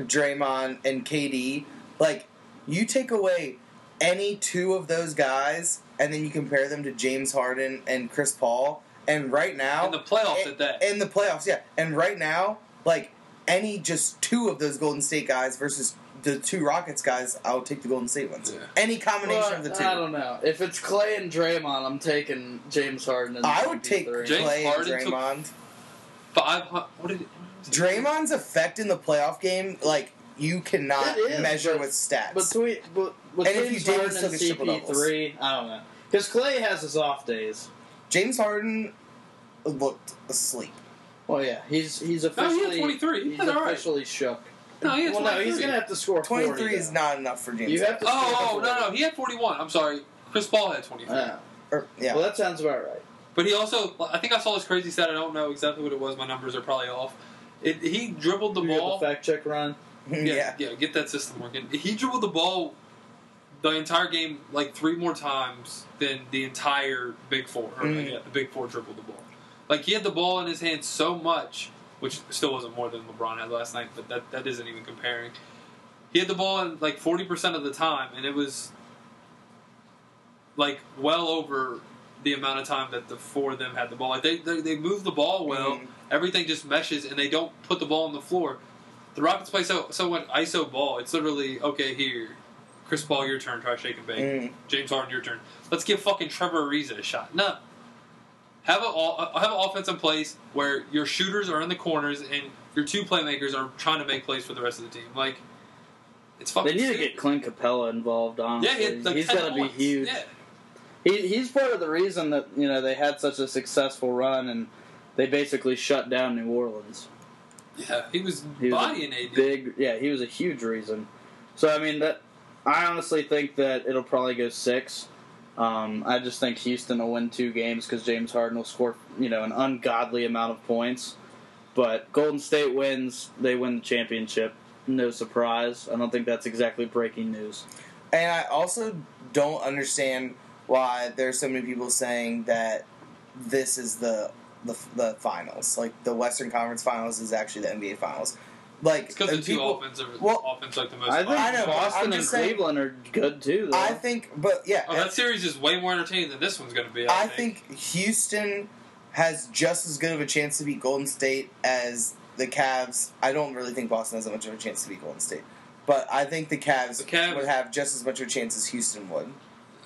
Draymond, and KD, like you take away any two of those guys, and then you compare them to James Harden and Chris Paul, and right now In the playoffs in, at that. in the playoffs, yeah, and right now, like any just two of those Golden State guys versus the two Rockets guys, I'll take the Golden State ones. Yeah. Any combination Well, of the two. I don't know. If it's Klay and Draymond, I'm taking James Harden. And I would take CP3. James Klay Harden and Draymond. Five hundred. What did? Draymond's effect in the playoff game, like you cannot It is, measure but- with stats. Between, but, with And if James you did, Harden still and get triple doubles. CP3, I don't know. Because Klay has his off days. James Harden looked asleep. Well, yeah, he's he's No, he had 23. He He's had all right. officially shook. No, he had well, no, 23. he's gonna have to score 40. Twenty three is though. not enough for James. You have to. Oh, score oh no, no, he had forty-one. I'm sorry, Chris Paul had twenty-three. Yeah. Or, yeah. Well, that sounds about right. But he also, I think I saw this crazy stat. I don't know exactly what it was. My numbers are probably off. It, he dribbled the You ball. the fact check run. yeah. yeah, get that system working. He dribbled the ball the entire game like three more times than the entire Big Four. Or, Mm. yeah, the Big Four dribbled the ball. Like he had the ball in his hand so much, which still wasn't more than LeBron had last night. But that that isn't even comparing. He had the ball in like forty percent of the time, and it was like well over the amount of time that the four of them had the ball. Like they they, they move the ball well. Mhm. Everything just meshes, and they don't put the ball on the floor. The Rockets play so so when ISO ball, it's literally okay here. Chris Paul, your turn. Try shake and bake. Mm. James Harden, your turn. Let's give fucking Trevor Ariza a shot. No. Have a uh, have an offense in place where your shooters are in the corners and your two playmakers are trying to make plays for the rest of the team. Like it's fucking. They need to get Clint Capela involved. Honestly, Yeah, had like he's 10 gonna be huge. Yeah. He, he's part of the reason that you know they had such a successful run and they basically shut down New Orleans. Yeah, he was He was bodying AD. Big, yeah, he was a huge reason. So I mean that I honestly think that it'll probably go six. Um, I just think Houston will win two games because James Harden will score you know an ungodly amount of points. But Golden State wins, they win the championship. No surprise. I don't think that's exactly breaking news. And I also don't understand why there's so many people saying that this is the the, the finals. Like the Western Conference Finals is actually the NBA Finals. Like It's because the and two people- offensive well, offense like the most. I think I know, Boston and saying- Cleveland are good too. Though. I think, but yeah, Oh, that series is way more entertaining than this one's going to be. I, I think Houston has just as good of a chance to beat Golden State as the Cavs. I don't really think Boston has that much of a chance to beat Golden State, but I think the Cavs, The Cavs- would have just as much of a chance as Houston would.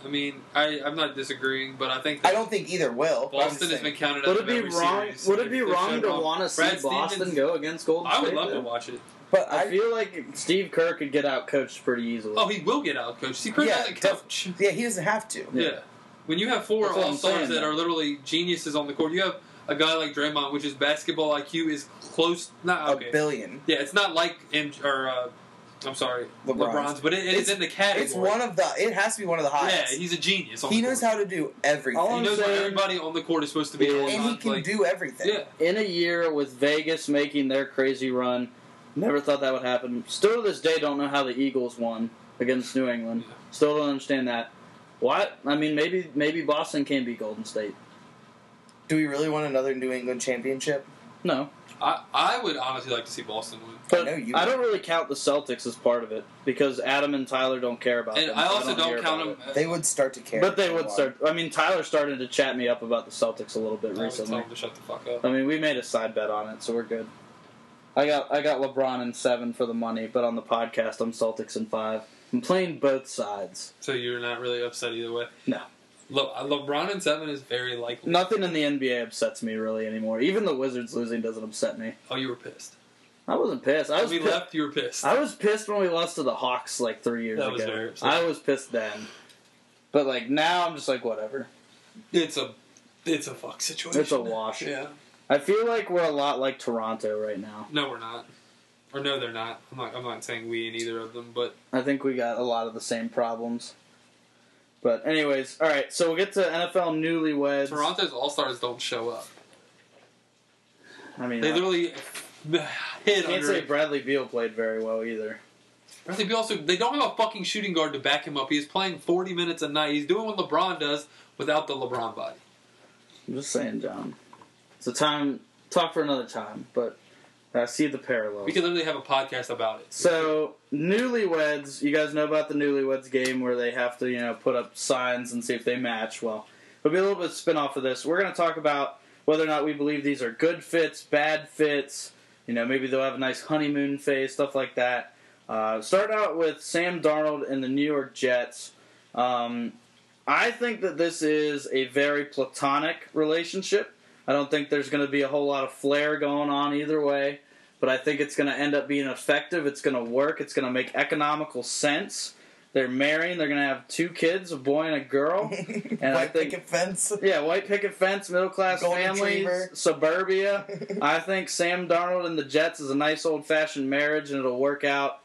I mean, I, I'm not disagreeing, but I think I don't think either will. but I'm Boston just has been saying. counted would out it of be every wrong? series. Would it be They're wrong showing to off. want to see Brad Boston Stevens- go against Golden I State? would love to though? watch it. But I I, feel like Steve Kerr could get out coached pretty easily. Oh, he will get out, coach. See, Kirk Yeah, doesn't def- coach. yeah, he doesn't have to. Yeah. When you have four That's what I'm all stars saying, that though. are literally geniuses on the court, you have a guy like Draymond, which is basketball IQ is close. Not A billion. Yeah, it's not like in or uh, I'm sorry, LeBron's. LeBron's, but it, it is It's- in the category. It's one of the. It has to be one of the highest. yeah, he's a genius. He knows how to do everything, All He I'm knows what everybody on the court is supposed to be. Yeah. and he time. can Like, do everything. Yeah, In a year with Vegas making their crazy run, never thought that would happen. Still to this day, don't know how the Eagles won against New England. Yeah. Still don't understand that. What? I mean, maybe maybe Boston can be Golden State. Do we really want another New England championship? No, I, I would honestly like to see Boston win. but know you I don't really count the Celtics as part of it because Adam and Tyler don't care about And them. I also hear don't count them. it. They would start to care. But they would start. I mean, Tyler started to chat me up about the Celtics a little bit I would tell recently. to shut the fuck up. I mean, we made a side bet on it, so we're good. I got I got LeBron in seven for the money, but on the podcast I'm Celtics in five. I'm playing both sides. So you're not really upset either way. No. Le- LeBron in seven is very likely. Nothing in the NBA upsets me really anymore. Even the Wizards losing doesn't upset me. Oh, you were pissed. I wasn't pissed. I When was we pi- left, you were pissed. I was pissed when we lost to the Hawks like three years That was ago. very. I was pissed then, but like now I'm just like whatever. It's a, it's a fuck situation. It's a wash. Yeah. I feel like we're a lot like Toronto right now. No, we're not. Or no, they're not. I'm not. I'm not saying we in either of them, but I think we got a lot of the same problems. But anyways, all right. So we'll get to NFL newlyweds. Toronto's All Stars don't show up. I mean, They I literally hit can't say it. Bradley Beal played very well either. Bradley Beal also they don't have a fucking shooting guard to back him up. He's playing 40 minutes a night. He's doing what LeBron does without the LeBron body. I'm just saying, John. It's a time talk for another time. But I see the parallels. We could literally have a podcast about it. So newlyweds, you guys know about the newlyweds game where they have to, you know, put up signs and see if they match. Well, it'll be a little bit of spin off of this. We're going to talk about whether or not we believe these are good fits, bad fits. You know, maybe they'll have a nice honeymoon phase, stuff like that. Uh, start out with Sam Darnold and the New York Jets. Um, I think that this is a very platonic relationship. I don't think there's going to be a whole lot of flair going on either way, but I think it's going to end up being effective. It's going to work. It's going to make economical sense. They're marrying. They're going to have two kids, a boy and a girl. And I White think picket fence. yeah, white picket fence, middle class families, suburbia. I think Sam Darnold and the Jets is a nice old fashioned marriage, and it'll work out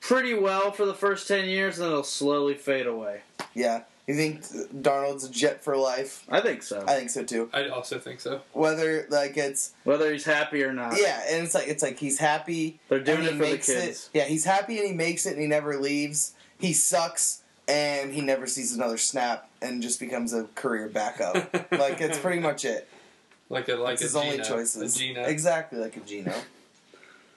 pretty well for the first ten years, and then it'll slowly fade away. Yeah. You think Darnold's a jet for life? I think so. I think so too. I also think so. Whether like it's Whether he's happy or not. yeah, and it's like it's like he's happy. They're doing and it he for the kids. It. Yeah, he's happy and he makes it and he never leaves. He sucks and he never sees another snap and just becomes a career backup. like it's pretty much it. Like a like It's a his only choices. Geno. Exactly like a Geno.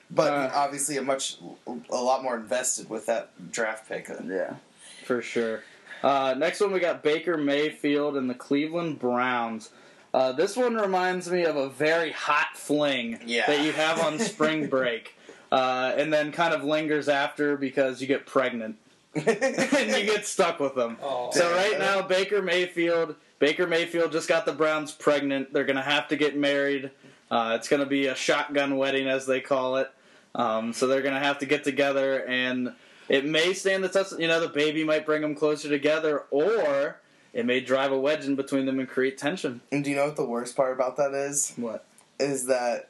But Uh, obviously a much a lot more invested with that draft pick. Yeah, for sure. Uh, next one, we got Baker Mayfield and the Cleveland Browns. Uh, this one reminds me of a very hot fling Yeah. that you have on spring break, uh, and then kind of lingers after because you get pregnant and you get stuck with them. Oh. So right now, Baker Mayfield, Baker Mayfield just got the Browns pregnant. They're gonna have to get married. Uh, it's gonna be a shotgun wedding, as they call it. Um, so they're gonna have to get together, and it may stand the test. You know, the baby might bring them closer together, or it may drive a wedge in between them and create tension. And do you know what the worst part about that is? What? Is that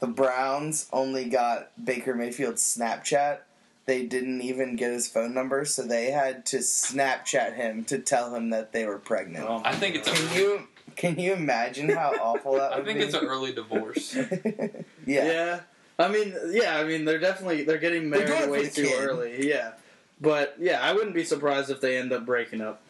the Browns only got Baker Mayfield's Snapchat. They didn't even get his phone number, so they had to Snapchat him to tell him that they were pregnant. Oh, I think it's a. Can you can you imagine how awful that I would think be? it's an early divorce. yeah. Yeah. I mean, yeah. I mean, they're definitely they're getting They're married way too kid. early. Yeah, but yeah, I wouldn't be surprised if they end up breaking up.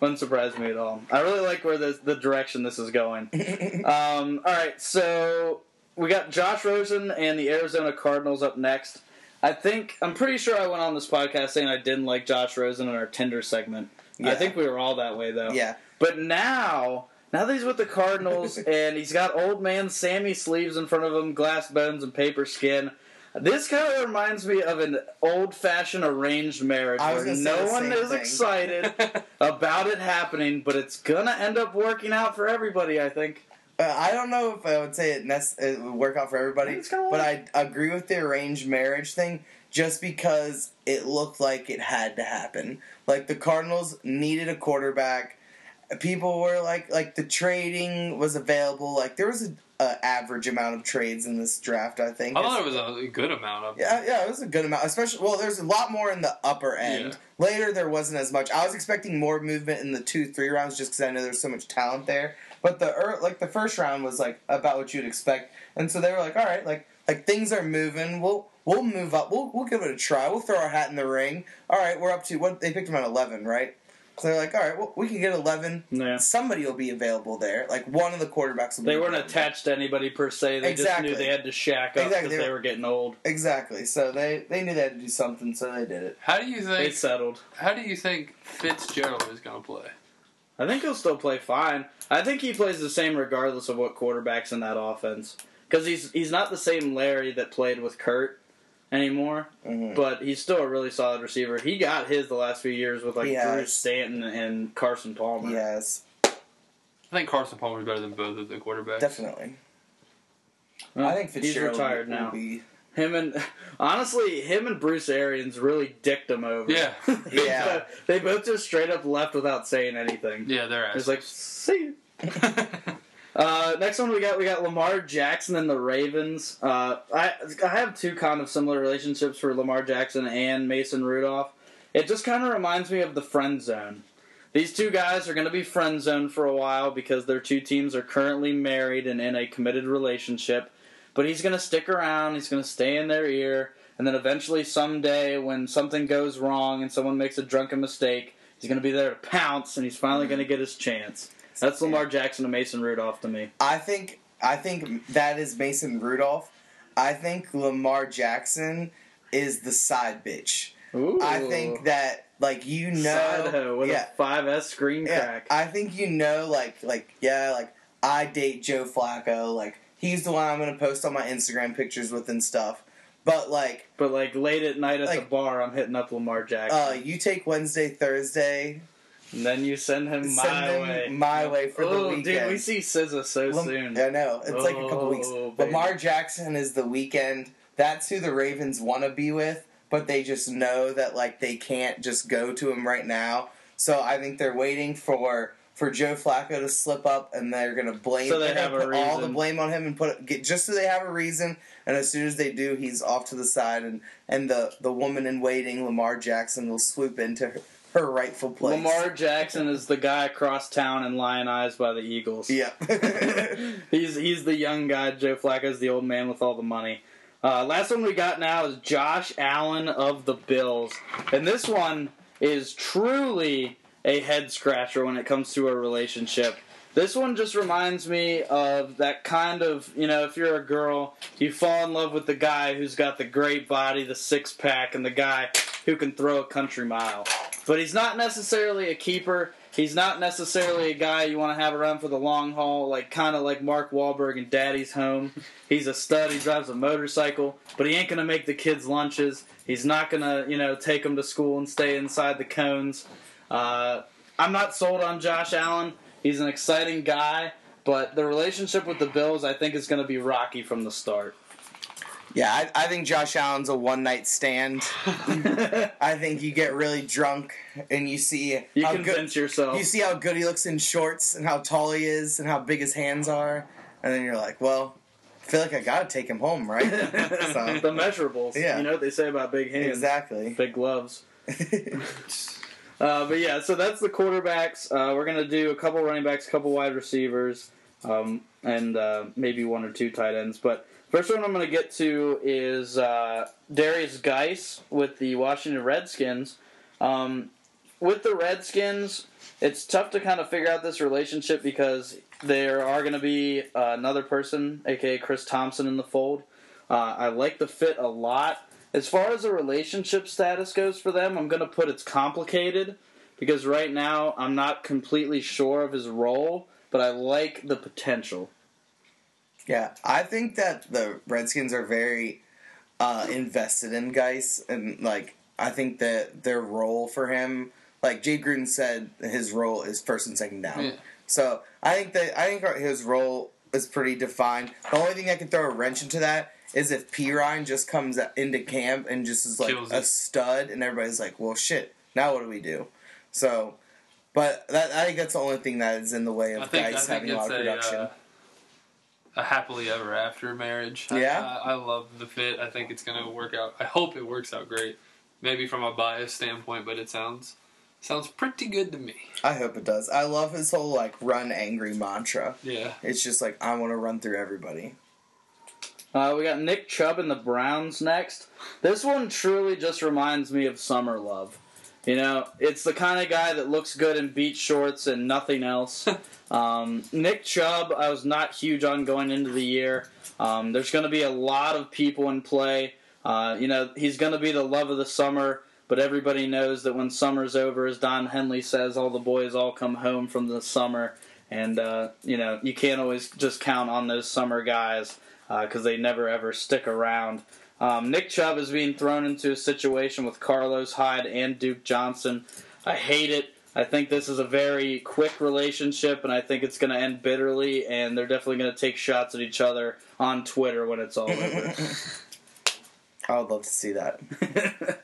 Wouldn't surprise me at all. I really like where this, the direction this is going. Um, all right, so we got Josh Rosen and the Arizona Cardinals up next. I think I'm pretty sure I went on this podcast saying I didn't like Josh Rosen in our Tinder segment. I think we were all that way though. Yeah. But now, now that he's with the Cardinals and he's got old man Sammy sleeves in front of him, glass bones and paper skin. This kind of reminds me of an old-fashioned arranged marriage I was where no one is thing. excited about it happening, but it's gonna end up working out for everybody. I think. Uh, I don't know if I would say it, nec- it would work out for everybody, but. I agree with the arranged marriage thing just because it looked like it had to happen. Like the Cardinals needed a quarterback. People were like, like the trading was available. Like there was a, a average amount of trades in this draft. I think. I thought it was a good amount of. Yeah, yeah, it was a good amount. Especially, well, there's a lot more in the upper end. Yeah. Later, there wasn't as much. I was expecting more movement in the two, three rounds, just because I know there's so much talent there. But the like the first round was like about what you'd expect, and so they were like, all right, like like things are moving. We'll we'll move up. We'll we'll give it a try. We'll throw our hat in the ring. All right, we're up to what they picked him at eleven, right? So they're like, all right, well, we can get eleven. Yeah. Somebody will be available there. Like one of the quarterbacks. Will They be weren't available. attached to anybody per se. They Exactly. just knew they had to shack up because Exactly. they were getting old. Exactly. So they they knew they had to do something, so they did it. How do you think They settled. How do you think Fitzgerald is going to play? I think he'll still play fine. I think he plays the same regardless of what quarterback's in that offense. Because he's he's not the same Larry that played with Kurt anymore, Mhm. but he's still a really solid receiver. He got his the last few years with like He Drew. Stanton and Carson Palmer. Yes, I think Carson Palmer Palmer's better than both of the quarterbacks. definitely. Well, I think he's retired now. Be, Him and honestly, him and Bruce Arians really dicked him over. Yeah. Yeah. they both just straight up left without saying anything. Yeah, they're It's like, see. you." Uh, next one we got we got Lamar Jackson and the Ravens. Uh, I I have two kind of similar relationships for Lamar Jackson and Mason Rudolph. It just kind of reminds me of the friend zone. These two guys are going to be friend zoned for a while because their two teams are currently married and in a committed relationship. But he's going to stick around. He's going to stay in their ear, and then eventually someday when something goes wrong and someone makes a drunken mistake, he's going to be there to pounce, and he's finally going to get his chance. That's Lamar Jackson and Mason Rudolph to me. I think I think that is Mason Rudolph. I think Lamar Jackson is the side bitch. Ooh. I think that like you know, with yeah, a 5S screen yeah. crack. I think you know, like like yeah, like I date Joe Flacco. Like he's the one I'm gonna post on my Instagram pictures with and stuff. But like, but like late at night at the bar, I'm hitting up Lamar Jackson. uh, you take Wednesday, Thursday, and then you send him send my him way. my way for the oh, weekend. dude, we see SZA so Lam- soon. I know it's like a couple oh, weeks. Oh, baby. Lamar Jackson is the weekend. That's who the Ravens want to be with, but they just know that like they can't just go to him right now. So I think they're waiting for for Joe Flacco to slip up, and they're gonna blame. So they have put all the blame on him and put get just so they have a reason. And as soon as they do, he's off to the side, and and the the woman in waiting, Lamar Jackson, will swoop into her, her rightful place. Lamar Jackson is the guy across town and lionized by the Eagles. yeah. he's he's the young guy. Joe Flacco's the old man with all the money. Uh, last one we got now is Josh Allen of the Bills, and this one is truly a head scratcher when it comes to a relationship. This one just reminds me of that kind of, you know, if you're a girl, you fall in love with the guy who's got the great body, the six pack, and the guy who can throw a country mile. But he's not necessarily a keeper. He's not necessarily a guy you want to have around for the long haul, like kind of like Mark Wahlberg in Daddy's Home. He's a stud. He drives a motorcycle, but he ain't gonna make the kids lunches. He's not gonna, you know, take them to school and stay inside the cones. Uh, I'm not sold on Josh Allen. He's an exciting guy, but the relationship with the Bills, I think, is going to be rocky from the start. Yeah, I, I think Josh Allen's a one night stand. I think you get really drunk and you see You how convince good yourself. you see how good he looks in shorts and how tall he is and how big his hands are, and then you're like, well, I feel like I gotta take him home, right? the measurables. Yeah. You know what they say about big hands. exactly. Big gloves. Uh, but yeah, so that's the quarterbacks. Uh, we're gonna do a couple running backs, a couple wide receivers, um, and uh, maybe one or two tight ends. But first one I'm gonna get to is uh, Derrius Guice with the Washington Redskins. Um, with the Redskins, it's tough to kind of figure out this relationship because there are going to be uh, another person, aka Chris Thompson, in the fold. Uh, I like the fit a lot. As far as the relationship status goes for them, I'm going to put it's complicated because right now I'm not completely sure of his role, but I like the potential. Yeah, I think that the Redskins are very uh, invested in Guice, and like I think that their role for him, like Jay Gruden said, his role is first and second down. Yeah. So I think that I think his role is pretty defined. The only thing I can throw a wrench into that is if Perine just comes into camp and just is like Kills a it. stud, and everybody's like, "Well, shit, now what do we do?" So, but that I think that's the only thing that is in the way of I think, I guys having a lot of a, production. uh, a happily ever after marriage. I- Yeah? I, I love the fit. I think it's going to work out. I hope it works out great. Maybe from a bias standpoint, but it sounds sounds pretty good to me. I hope it does. I love his whole like run angry mantra. Yeah. It's just like I want to run through everybody. Uh, we got Nick Chubb and the Browns next. This one truly just reminds me of Summer Love. You know, it's the kind of guy that looks good in beach shorts and nothing else. um, Nick Chubb, I was not huge on going into the year. Um, there's going to be a lot of people in play. Uh, you know, he's going to be the love of the summer, but everybody knows that when summer's over, as Don Henley says, all the boys all come home from the summer. And, uh, you know, you can't always just count on those summer guys because they never ever stick around. Um, Nick Chubb is being thrown into a situation with Carlos Hyde and Duke Johnson. I hate it. I think this is a very quick relationship, and I think it's going to end bitterly, and they're definitely going to take shots at each other on Twitter when it's all over. I would love to see that.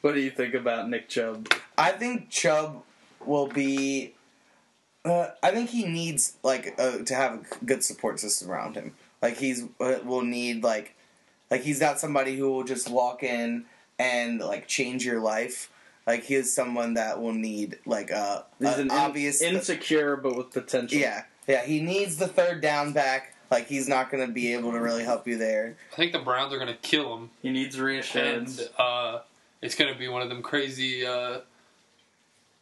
what do you think about Nick Chubb? I think Chubb will be. Uh, I think he needs like uh, to have a good support system around him. Like he's uh, will need like like he's not somebody who will just walk in and like change your life. Like he is someone that will need like uh, He's an an in- obvious insecure, but with potential. Yeah, yeah. He needs the third down back. Like he's not going to be able to really help you there. I think the Browns are going to kill him, He needs reassurance. and uh, it's going to be one of them crazy uh,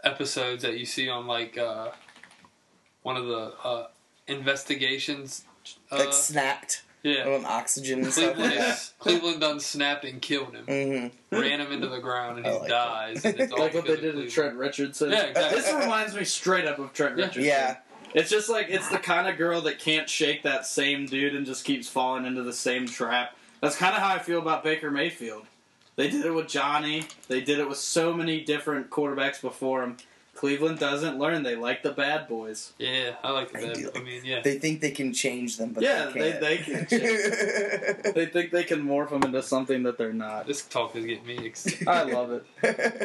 episodes that you see on like uh, one of the uh, investigations Uh, like snapped yeah. on oxygen and stuff. Cleveland, Yeah. is, Cleveland done snapped and killed him. hmm Ran him into the ground and I he like dies. And it's all Like what they because did of to Cleveland. Trent Richardson. Yeah, exactly. This reminds me straight up of Trent Yeah. Richardson. Yeah. It's just like it's the kind of girl that can't shake that same dude and just keeps falling into the same trap. That's kind of how I feel about Baker Mayfield. They did it with Johnny. They did it with so many different quarterbacks before him. Cleveland doesn't learn. They like the bad boys. Yeah, I like They that. do. I mean, yeah. They think they can change them, but Yeah, they they- can't. they can change They think they can morph them into something that they're not. This talk is getting me excited. I love it.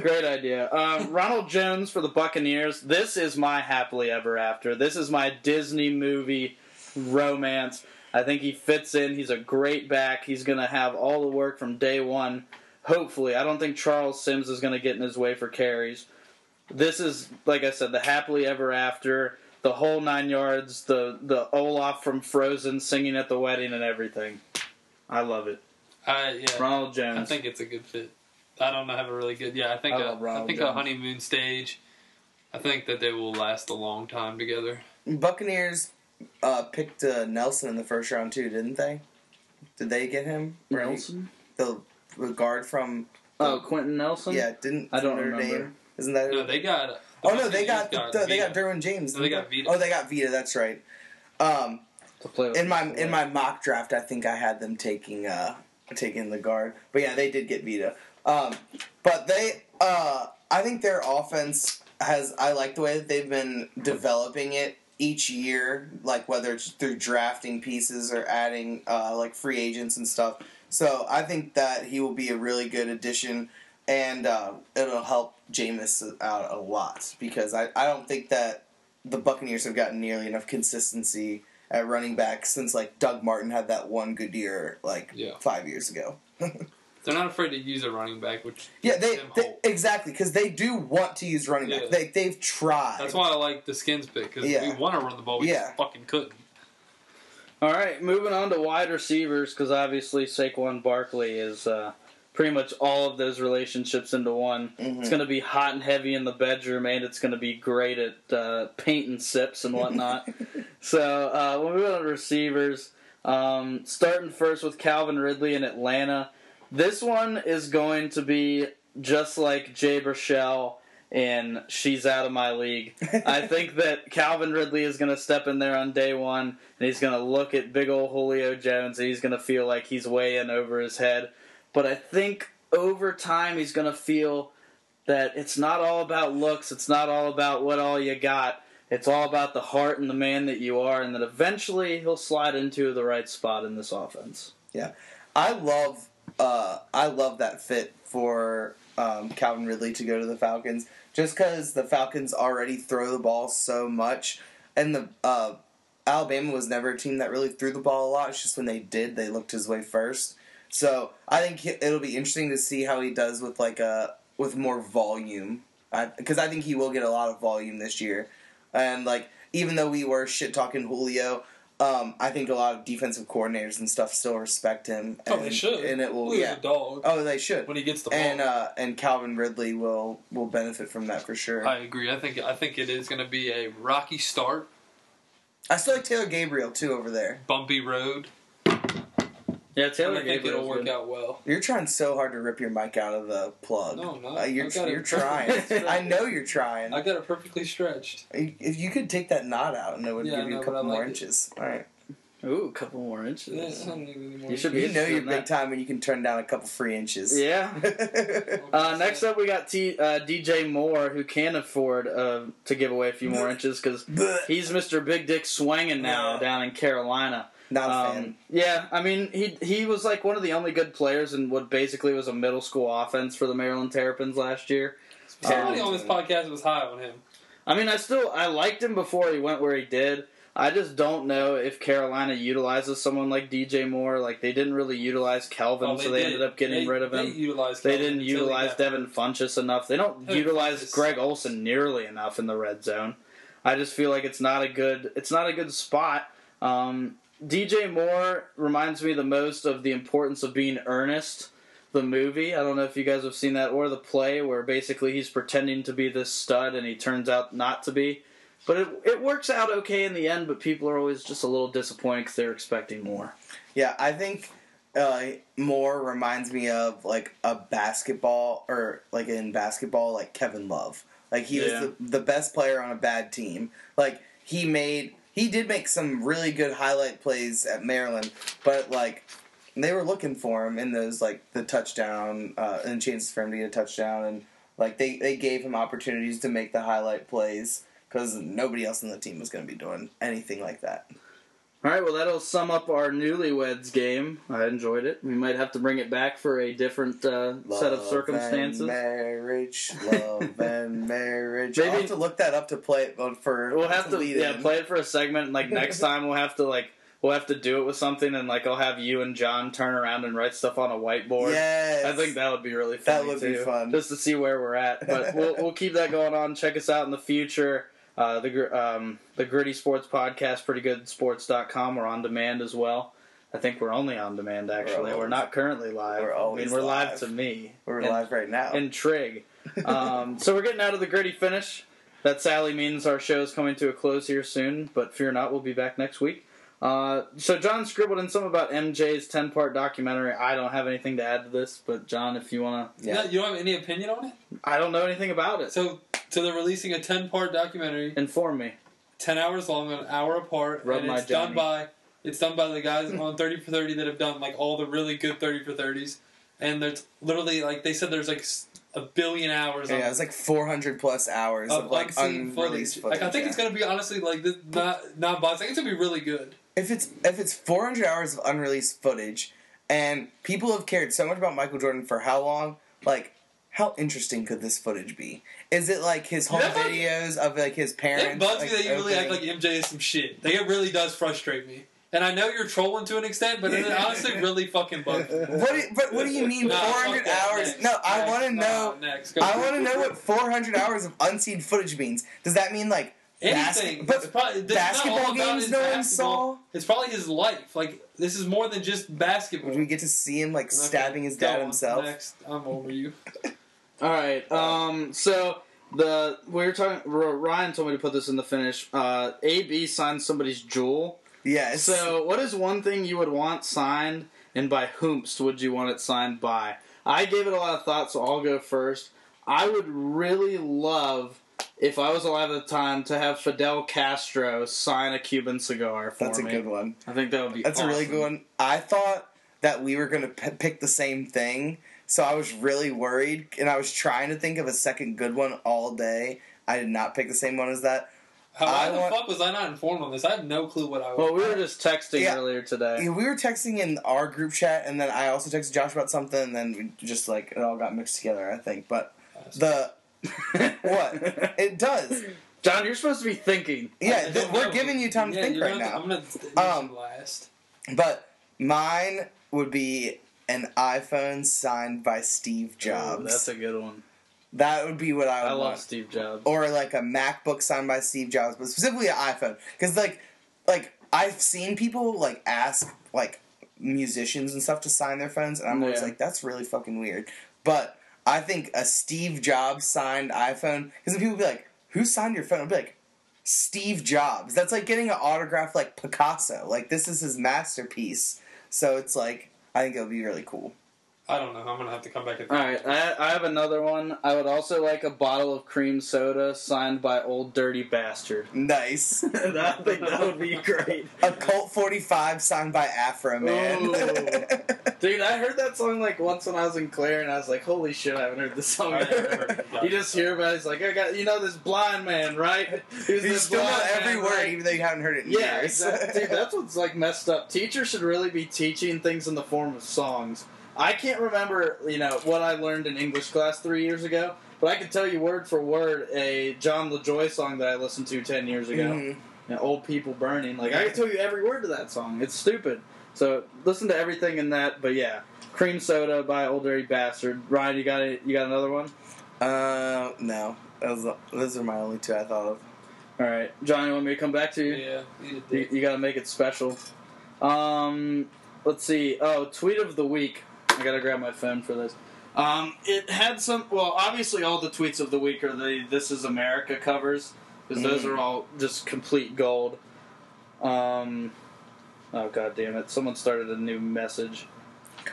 Great idea. Um, Ronald Jones for the Buccaneers. This is my happily ever after. This is my Disney movie romance. I think he fits in. He's a great back. He's going to have all the work from day one. Hopefully, I don't think Charles Sims is going to get in his way for carries. This is, like I said, the happily ever after, the whole nine yards, the the Olaf from Frozen singing at the wedding and everything. I love it. I, yeah. Ronald Jones. I think it's a good fit. I don't have a really good. Yeah, I think I a, love I think Jones. a honeymoon stage. I think that they will last a long time together. Buccaneers uh, picked uh, Nelson in the first round too, didn't they? Did they get him? Nelson. the, the guard from Oh, Quenton Nelson. yeah, didn't I don't Notre remember. Dame? Isn't that? No, they got. the oh no, they Buccaneers got, the, they got Derwin James. No, they got Vita. Oh, they got Vita. That's right. Um, to play with in my in my mock draft, I think I had them taking uh taking the guard, but yeah, they did get Vita. Um, but they, uh, I think their offense has. I like the way that they've been developing it each year, like whether it's through drafting pieces or adding uh, like free agents and stuff. So I think that he will be a really good addition, and uh, it'll help Jameis out a lot because I, I don't think that the Buccaneers have gotten nearly enough consistency at running back since like Doug Martin had that one good year like Yeah. five years ago. They're not afraid to use a running back, which Yeah, they, them they exactly because they do want to use running back. Yeah. They they've tried. That's why I like the skins pick because Yeah. we want to run the ball, we Yeah. just fucking couldn't. All right, moving on to wide receivers because obviously Saquon Barkley is uh, pretty much all of those relationships into one. Mhm. It's going to be hot and heavy in the bedroom, and it's going to be great at uh, painting sips and whatnot. so uh, we'll move on to receivers. Um, starting first with Calvin Ridley in Atlanta. This one is going to be just like Jay Baruchel in She's Out of My League. I think that Calvin Ridley is going to step in there on day one, and he's going to look at big old Julio Jones, and he's going to feel like he's way in over his head. But I think over time, he's going to feel that it's not all about looks, it's not all about what all you got. It's all about the heart and the man that you are, and that eventually he'll slide into the right spot in this offense. Yeah, I love uh, I love that fit for um, Calvin Ridley to go to the Falcons, just because the Falcons already throw the ball so much, and the uh, Alabama was never a team that really threw the ball a lot. It's just when they did, they looked his way first. So I think it'll be interesting to see how he does with like a with more volume, because I, think he will get a lot of volume this year, and like even though we were shit talking Julio. Um, I think a lot of defensive coordinators and stuff still respect him. Oh, and, they should. and it will. Julio's yeah. a dog Oh, they should. when he gets the ball. And uh, and Calvin Ridley will will benefit from that for sure. I I, agree. I think I think it is going to be a rocky start, I still like Taylor Gabriel too over there. bumpy road. Yeah, And Taylor I think it'll work good. out well. You're trying so hard to rip your mic out of the plug. No, no, Uh, you're I got it you're trying. I know you're trying. I got it perfectly stretched. If you could take that knot out, and it would Yeah, give you know, a couple more like it. inches. All right. Ooh, a couple more inches. I don't need any more. You should be You know you're big that. time when you can turn down a couple free inches. Yeah. Uh, next up, we got T, uh, DJ Moore, who can afford uh, to give away a few more inches because he's Mr. Big Dick swinging now Yeah. down in Carolina. Not a Um, fan. yeah, I mean he he was like one of the only good players in what basically was a middle school offense for the Maryland Terrapins last year. Somebody Um, on this podcast was high on him. I mean, I still I liked him before he went where he did. I just don't know if Carolina utilizes someone like DJ Moore. Like they didn't really utilize Kelvin, Oh, so they did. ended up getting They- rid of They him. utilized. They didn't utilize Devin Funchess enough. They don't Devin utilize Funchess- Greg Olsen nearly enough in the red zone. I just feel like it's not a good it's not a good spot. Um, DJ Moore reminds me the most of the importance of being earnest. The movie, I don't know if you guys have seen that, or the play where basically he's pretending to be this stud and he turns out not to be. but it it works out okay in the end. But people are always just a little disappointed because they're expecting more. Yeah, I think uh, more reminds me of like a basketball or like in basketball, like Kevin Love. Like he Yeah. was the, the best player on a bad team. Like he made he did make some really good highlight plays at Maryland, but like they were looking for him in those like the touchdown uh, and chances for him to get a touchdown and like they they gave him opportunities to make the highlight plays because nobody else on the team was going to be doing anything like that. All right, well that'll sum up our newlyweds game. I enjoyed it. We might have to bring it back for a different uh, set of Love circumstances. And marriage, love and marriage. I'll have to look that up to play it for. We'll have to lead yeah in. play it for a segment. And like next time, we'll have to like we'll have to do it with something, and like I'll have you and John turn around and write stuff on a whiteboard. Yes, I think that would be really That funny would be fun. just to see where we're at. But we'll we'll keep that going on. Check us out in the future. Uh, the gr- um, the Gritty Sports Podcast, prettygoodsports.com. We're on demand as well. I think we're only on demand actually. We're, always- not currently live. we're I always mean, we're live. live. to me. we're And- live right now. and Trig. Um, so we're getting out of the gritty finish. That sadly means our show is coming to a close here soon, but fear not, we'll be back next week. Uh, so John scribbled in some about MJ's ten part documentary. I don't have anything to add to this, but John, if you wanna, yeah. Yeah, you don't have any opinion on it? I don't know anything about it. So, so they're releasing a ten-part documentary, Inform me. ten hours long, an hour apart, Rub and my it's done Johnny. by it's done by the guys on Thirty for Thirty that have done like all the really good Thirty for Thirties, and there's literally like they said there's like s- a billion hours Yeah, of, it's like 400 plus hours of, of like unseen unreleased footage. Like I think yeah. it's gonna be honestly like this, not not biased. I think it's gonna be really good. if it's if it's 400 hours of unreleased footage and people have cared so much about Michael Jordan for how long like how interesting could this footage be is it like his home Yeah. videos of like his parents It bugs like, me that you really act like MJ is some shit. Like it really does frustrate me. And I know you're trolling to an extent, but it honestly really fucking bugs me. what do, but what do you mean Nah, 400 fuck hours Next, no I want to know Next, I want to know what 400 hours of unseen footage means does that mean like Anything. basket- but It's probably, basketball games no one saw It's probably his life. Like this is more than just basketball. Would we get to see him like stabbing his dad himself Next, I'm over you. All right. Um. So the we were talking. R- Ryan told me to put this in the finish. Uh, AB signed somebody's jewel. yes So, what is one thing you would want signed, and by whomst would you want it signed by? I gave it a lot of thought, so I'll go first. I would really love, if I was alive at the time, to have Fidel Castro sign a Cuban cigar for that's a good one I think that would be. That's a really good one. I thought that we were going to p- pick the same thing, so I was really worried, and I was trying to think of a second good one all day. I did not pick the same one as that. How I why the want- fuck was I not informed on this? I have no clue what I was. Well, we were just texting Yeah. earlier today. Yeah, we were texting in our group chat, and then I also texted Josh about something, and then we just like it all got mixed together. I think, but the what it does, John, you're supposed to be thinking. yeah, th- we're know. giving you time to Yeah, think right gonna- now. I'm gonna um, last. But mine would be an iPhone signed by Steve Ooh, Jobs. that's a good one. that would be what I would I want. love Steve Jobs. or like a MacBook signed by Steve Jobs, but specifically an iPhone. Because like, like I've seen people like ask like musicians and stuff to sign their phones, and I'm always like, that's really fucking weird. But I think a Steve Jobs signed iPhone, because then people be like, who signed your phone? I'll be like. Steve Jobs. That's like getting an autograph like Picasso. Like this is his masterpiece. So it's like I think it would be really cool. I don't know. I'm gonna have to come back. At All right, I, I have another one. I would also like a bottle of cream soda signed by Ol' Dirty Bastard. Nice. I think that would be great. a Colt 45 signed by Afroman. Ooh. Dude, I heard that song like once when I was in Clare, and I was like, "Holy shit, I haven't heard this song I've never heard ever." you just hear about it, it's like, "I got you know this blind man, right? Who's you still know every man, word, right?" even though you haven't heard it in Yeah, years. exactly. Dude, that's what's like messed up. Teachers should really be teaching things in the form of songs. I can't remember, you know, what I learned in English class three years ago, but I can tell you word for word a Jon Lajoie song that I listened to ten years ago. Mhm. You know, old people burning. Like I can tell you every word to that song. It's stupid. So listen to everything in that. But yeah, cream soda by Ol' Dirty Bastard. Ryan, you got it? You got another one? Uh, no. Those, those are my only two I thought of. All right, John, you want me to come back to you? Yeah, you You, you gotta make it special. Um, let's see. Oh, tweet of the week. I gotta grab my phone for this. Um, it had some. Well, obviously, all the tweets of the week are the "This Is America" covers. because those Mm. are all just complete gold. Um, oh god damn it! Someone started a new message.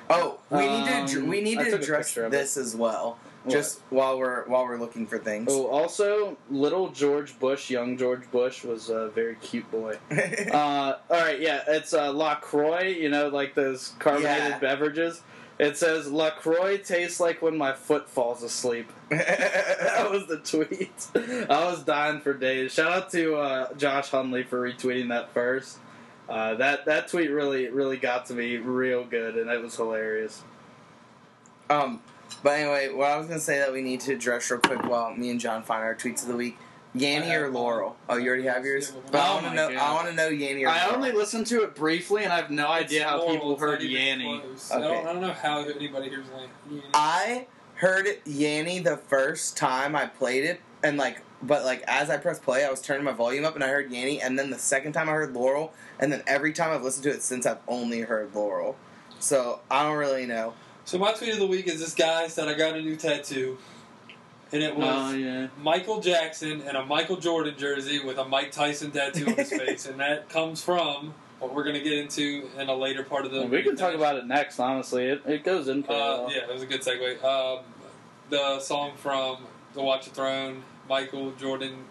Oh, we need to Um, we need to address this as well. What? Just while we're while we're looking for things. Oh, also, little George Bush, young George Bush, was a very cute boy. uh, all right, yeah, it's uh, LaCroix. You know, like those carbonated Yeah. beverages. It says LaCroix tastes like when my foot falls asleep. that was the tweet. I was dying for days. Shout out to uh, Josh Hunley for retweeting that first. Uh, that that tweet really really got to me real good, and it was hilarious. um, but anyway, what I was gonna say that we need to address real quick while me and John find our tweets of the week. Yanny or Laurel? Oh, you already have yours. Yeah, But I want to know. God. I want to know Yanny or I Laurel. only listened to it briefly, and I have no idea how Laurel, people heard not Yanny. close. I, Okay. don't, I don't know how anybody hears Yanny. I heard Yanny the first time I played it, and like, but like as I pressed play, I was turning my volume up, and I heard Yanny, and then the second time I heard Laurel, and then every time I've listened to it since, I've only heard Laurel. So I don't really know. So my tweet of the week is this guy said I got a new tattoo, and it was Oh yeah. Michael Jackson and a Michael Jordan jersey with a Mike Tyson tattoo on his face, and that comes from what we're going to get into in a later part of the. we can talk about it next. Honestly, it, it goes in Uh, yeah, it was a good segue. Um, the song from The Watch the Throne, Michael Jordan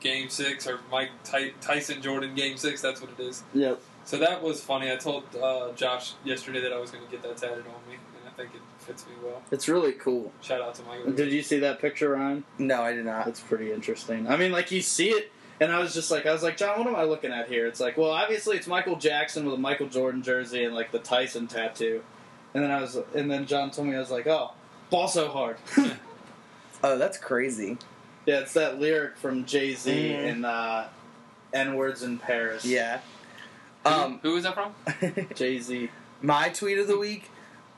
Game Six, or Mike Ty- Tyson Jordan Game Six. That's what it is. Yep. So that was funny. I told uh, Josh yesterday that I was going to get that tatted on me, and I think it fits me well. It's really cool. Shout out to Michael. Did you see that picture, Ryan? No, I did not. It's pretty interesting. I mean, like you see it, and I was just like, I was like, John, what am I looking at here? It's like, well, obviously it's Michael Jackson with a Michael Jordan jersey and like the Tyson tattoo, and then I was, and then John told me I was like, oh, ball so hard. Oh, that's crazy. yeah, it's that lyric from Jay Z Mhm. in uh, "N Words in Paris." Yeah. Who- Um, who is that from? Jay Z. my tweet of the week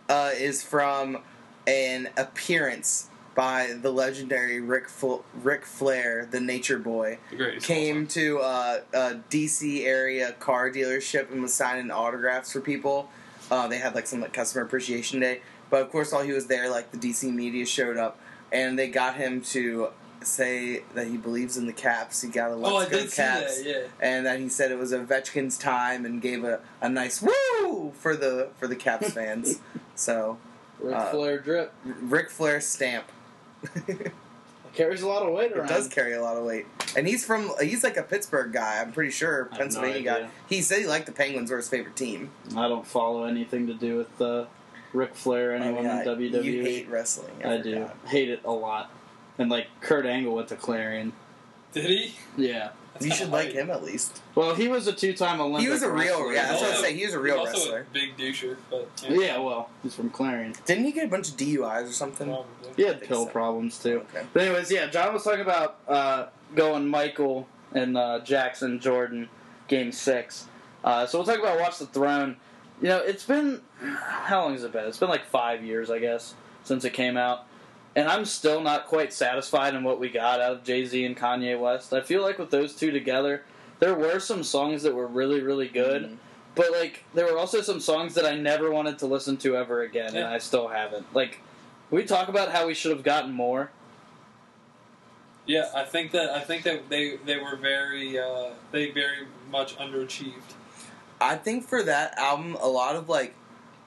uh, is from an appearance by the legendary Rick Fl- Ric Flair, the Nature Boy. The came to uh, a DC area car dealership and was signing autographs for people. Uh, they had like some like customer appreciation day, but of course, while he was there, like the DC media showed up and they got him to say that he believes in the Caps. He got a let's Oh, I go did see Caps, that. Yeah. and that he said it was Ovechkin's time and gave a, a nice woo for the for the Caps fans. so Ric Uh, Flair drip. Ric Flair stamp. Carries a lot of weight around. It does carry a lot of weight, and he's from he's like a Pittsburgh guy. I'm pretty sure I have no Pennsylvania guy. He said he liked the Penguins were his favorite team. I don't follow anything to do with uh, Ric Flair or anyone Oh, yeah, in WWE. You hate wrestling. I do hate it a lot. And like Kurt Angle went to Clarion. Did he? Yeah. That's You should like him at least. Well, he was a two-time Olympic. He was a real- wrestler. yeah, that's what I Also- say, he was a real he's also wrestler. a big doucher, but Yeah, well, he's from Clarion. Didn't he get a bunch of DUIs or something? Probably. He had pill so. problems too. Okay. But anyways, yeah, John was talking about uh, going Michael and uh, Jackson Jordan game six. Uh, so we'll talk about Watch the Throne. You know, it's been how long has it been? It's been like five years, I guess, since it came out. And I'm still not quite satisfied in what we got out of Jay Z and Kanye West. I feel like with those two together, there were some songs that were really, really good. Mhm. But like, there were also some songs that I never wanted to listen to ever again, and I still haven't. Like, we talk about how we should have gotten more. Yeah, I think that I think that they they were very uh, they very much underachieved. I think for that album, a lot of like,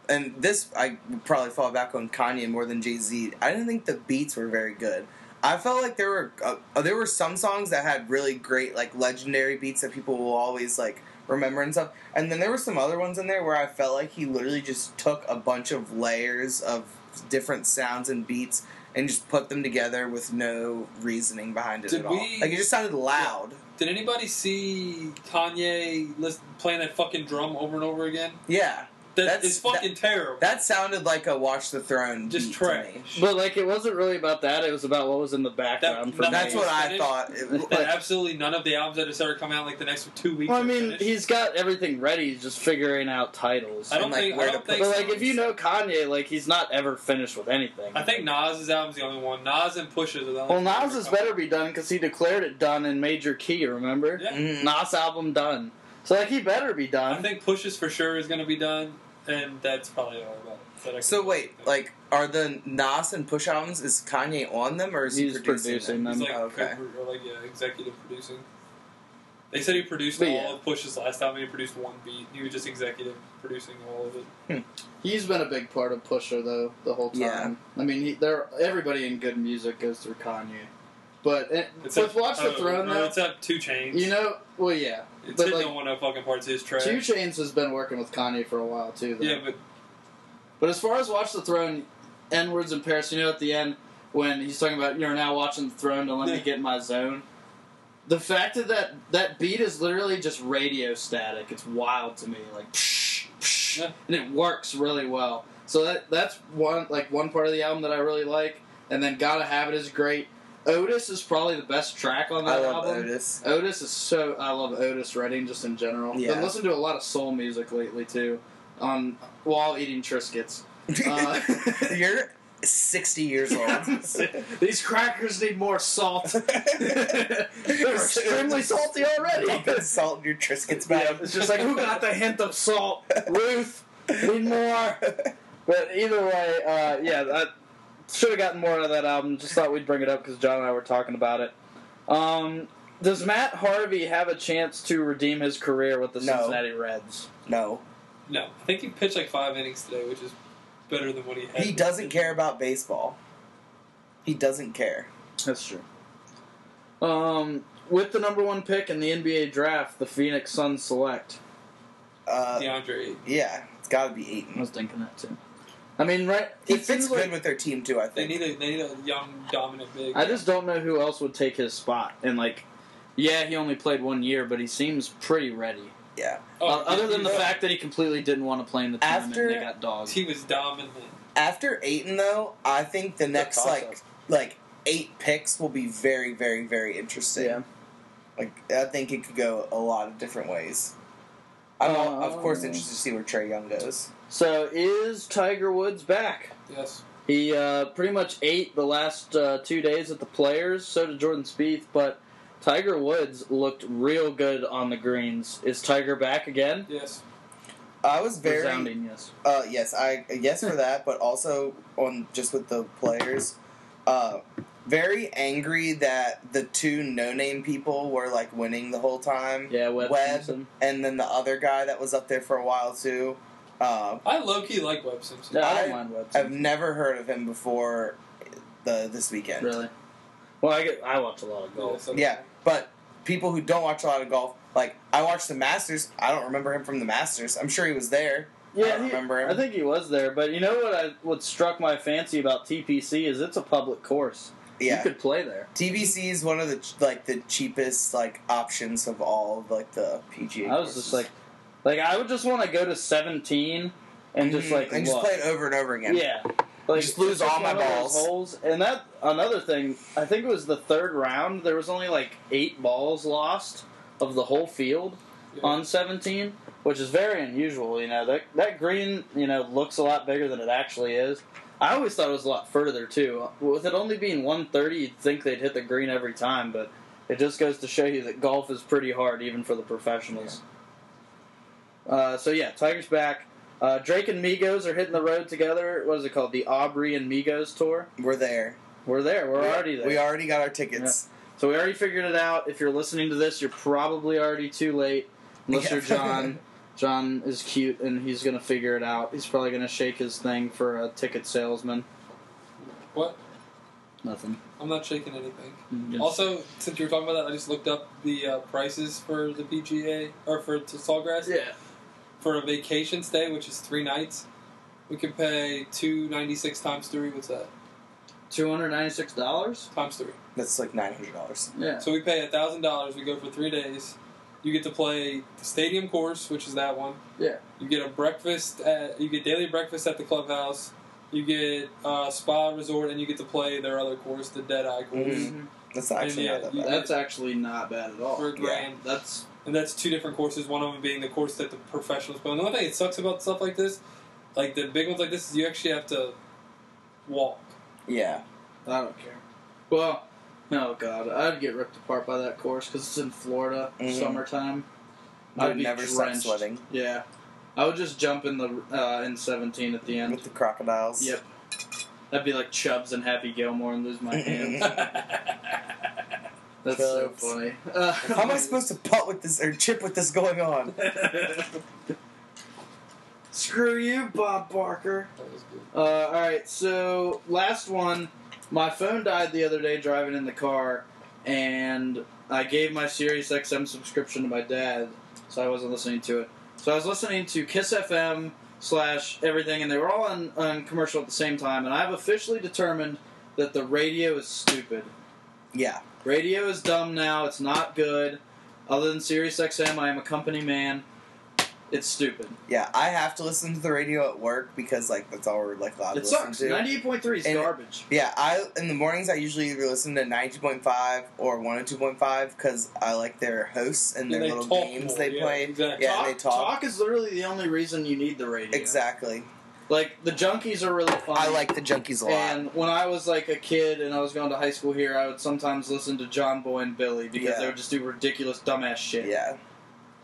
and this I would probably fall back on Kanye more than Jay Z. I didn't think the beats were very good. I felt like there were uh, there were some songs that had really great like legendary beats that people will always like remember and stuff. And then there were some other ones in there where I felt like he literally just took a bunch of layers of different sounds and beats and just put them together with no reasoning behind it Did at all. Like it just sounded loud. Did anybody see Kanye listen, playing that fucking drum over and over again? Yeah. That That's- is fucking terrible. That sounded like a Watch the Throne. just beat trash. But like, it wasn't really about that. It was about what was in the background. That- for no. That's what I finished? thought. It, like, absolutely none of the albums that have started coming out like the next two weeks. Well, I mean, finished. he's got everything ready. He's just figuring out titles. I don't and, like, think. where I to don't put think. But like, if you know Kanye, like he's not ever finished with anything. I think Nas's album's the only one. Nas and Pusha's are the only. Well, two Nas are is coming better be done because he declared it done in major key. Remember? Yeah. mhm. Nas album done. So like, he better be done. I think Pusha's for sure is going to be done. And that's probably all about it. That So can- wait, like, are the Nas and Push albums? Is Kanye on them or is He's he producing, producing them? He's them. like, oh, Okay. co- or like yeah, executive producing. They said he produced But all yeah. of Push's last album. He produced one beat. He was just executive producing all of it. Hmm. He's been a big part of Pusha though the whole time. Yeah. I mean, he, there everybody in G.O.O.D. Music goes through Kanye, but eh, it, with Except- Watch the oh, Throne no, though, it's up 2 Chainz. you know, well yeah, it's but like on one of fucking parts of his track. 2 Chainz has been working with Kanye for a while too. Though. yeah, but But as far as Watch the Throne, N words in Paris, you know, at the end when he's talking about you're now watching the throne, don't let me get in my zone. The fact that, that that beat is literally just radio static, it's wild to me. Like, psh, psh, Yeah. and it works really well. So that that's one like one part of the album that I really like. And then Gotta Have It is great. Otis is probably the best track on I that love album. Otis. Otis is so I love Otis Redding just in general. Yeah. Been listening to a lot of soul music lately too, on while eating Triscuits. Uh, You're 60 years old. These crackers need more salt. They're extremely salty already. Salt in your Triscuits Yeah, it's just like who got the hint of salt? Ruth, need more. But either way, uh, yeah, that should have gotten more out of that album. Just thought we'd bring it up because John and I were talking about it. Um, does Matt Harvey have a chance to redeem his career with the No. Cincinnati Reds? No. no, I think he pitched like five innings today, which is better than what he had. He doesn't care about baseball. He doesn't care. That's true. Um, with the number one pick in the NBA draft, the Phoenix Suns select. Uh, DeAndre. yeah, it's got to be I Ayton. was thinking that too. I mean, right? He it fits seems good like- with their team too. I think They think. need a they need a young dominant big. I just don't know who else would take his spot. And like, yeah, he only played one year, but he seems pretty ready. yeah. Oh, Uh, other than the he- fact that he completely didn't want to play in the tournament, After- and they got dogs. he was dominant. After Ayton though, I think the next like like eight picks will be very very very interesting. Yeah. Like I think it could go a lot of different ways. I'm all, of course interested to see where Trae Young goes. So is Tiger Woods back? Yes. He uh, pretty much ate the last uh, two days at the Players. So did Jordan Spieth, but Tiger Woods looked real good on the greens. Is Tiger back again? Yes. I was very Resounding yes. Uh, yes, I yes for that, but also on just with the players, uh, very angry that the two no-name people were like winning the whole time. Yeah, Webb, Webb and then the other guy that was up there for a while too. Uh, I low key like Webb Simpson. Yeah, I I- don't mind Webb. I've Simpson. never heard of him before the this weekend. Really? Well, I get I watch a lot of Yeah, golf. so- Yeah, but people who don't watch a lot of golf, like I watched the Masters. I don't remember him from the Masters. I'm sure he was there. I Yeah, don't he- remember him. I think he was there, but you know what? I what struck my fancy about TPC is it's a public course. Yeah, You could play there. TPC is one of the ch- like the cheapest like options of all of, like the PGA. I was courses. just like, like I would just want to go to 17 and just Mhm, like and just look. play it over and over again. Yeah. Like Just lose pick all my one of those balls. Holes. And that another thing, I think it was the third round. There was only like eight balls lost of the whole field Yeah. on 17, which is very unusual. You know that that green, you know, looks a lot bigger than it actually is. I always thought it was a lot further too. With it only being 130, you'd think they'd hit the green every time, but it just goes to show you that golf is pretty hard, even for the professionals. Uh, so yeah, Tiger's back. Uh, Drake and Migos are hitting the road together. What is it called? The Aubrey and Migos tour. we're there. We're there. We're already there. We already got our tickets. So we already figured it out. If you're listening to this, you're probably already too late. Unless Yeah. you're John. John is cute and he's gonna figure it out. He's probably gonna shake his thing for a ticket salesman. What? Nothing. I'm not shaking anything. Just- Also, since you were talking about that, I just looked up the uh, prices for the PGA or for to Sawgrass yeah. For a vacation stay, which is three nights. We could pay two ninety six times three. What's that? Two hundred ninety six dollars. Times three. That's like nine hundred dollars. Yeah. So we pay thousand dollars. We go for three days. You get to play the stadium course, which is that one. Yeah. You get a breakfast. At, you get daily breakfast at the clubhouse. You get uh, spa resort, and you get to play their other course, the Dead Eye course. Mhm. That's actually yeah, not that bad. That's actually not bad at all. For a grand. That's And that's two different courses. One of them being the course that the professionals play. And the one thing that sucks about stuff like this, like the big ones like this, is you actually have to walk. yeah. I don't care. Well, oh god, I'd get ripped apart by that course because it's in Florida, Mhm. summertime. I I'd would be never stop drenched. sweating. Yeah, I would just jump in the uh, in 17 at the end. with the crocodiles. Yep. That'd be like Chubbs and Happy Gilmore and lose my hands. That's so Chubbs. funny. Uh, How am I supposed to putt with this or chip with this going on? Screw you, Bob Barker. That was good. Uh, all right, so last one. My phone died the other day driving in the car, and I gave my Sirius XM subscription to my dad, so I wasn't listening to it. So I was listening to Kiss FM slash everything, and they were all on, on commercial at the same time. And I've officially determined that the radio is stupid. Yeah. Radio is dumb now. It's not good. Other than Sirius XM, I am a company man. It's stupid. Yeah, I have to listen to the radio at work because like that's all we're like allowed It to sucks. listen to. Ninety-eight point three is And- garbage. Yeah, I in the mornings I usually either listen to ninety point five or one hundred two point five because I like their hosts and their they little talk games more, they yeah, play. exactly. Yeah, and they talk. talk is literally the only reason you need the radio. Exactly. Like the junkies are really fun. I like the junkies a lot. And when I was like a kid and I was going to high school here, I would sometimes listen to John Boy and Billy because Yeah. they would just do ridiculous dumbass shit. yeah,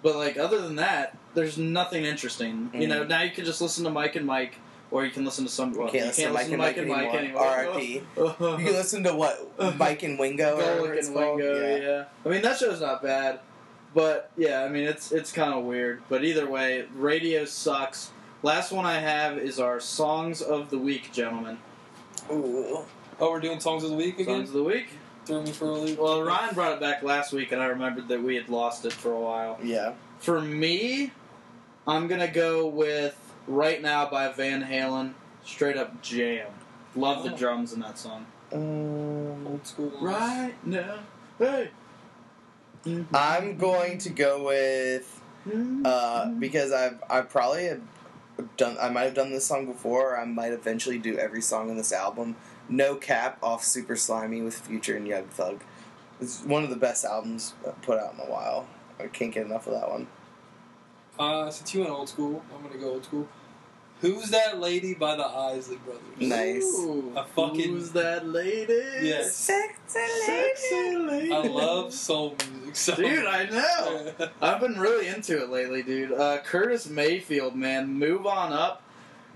But like other than that, there's nothing interesting. You Mhm. know, now you can just listen to Mike and Mike, or you can listen to some. Well, can't you listen can't to listen to Mike Mike and Mike Mike anymore. R.I.P. You can listen to what Mike and Wingo Golic and. Wingo, yeah. I mean that show's not bad, but yeah, I mean it's it's kind of weird. But either way, radio sucks. Last one I have is our songs of the week, gentlemen. Ooh. Oh, we're doing songs of the week again. Songs of the week. Threw me for a loop. Well, Ryan brought it back last week, and I remembered that we had lost it for a while. Yeah. For me, I'm gonna go with "Right Now" by Van Halen. Straight up jam. Love the Oh. drums in that song. Um, Old school. Right now, hey. I'm going to go with uh, because I've I probably have done I might have done this song before. Or I might eventually do every song in this album. No Cap off Super Slimey with Future and Young Thug. It's one of the best albums put out in a while. I can't get enough of that one. Uh, since you went old school, I'm gonna go old school. Who's that lady by the Isley Brothers? Nice. Ooh, A fucking- Who's that lady? Yes. Sexy lady. I love soul music. So. Dude, I know. I've been really into it lately, dude. Uh, Curtis Mayfield, man, move on up.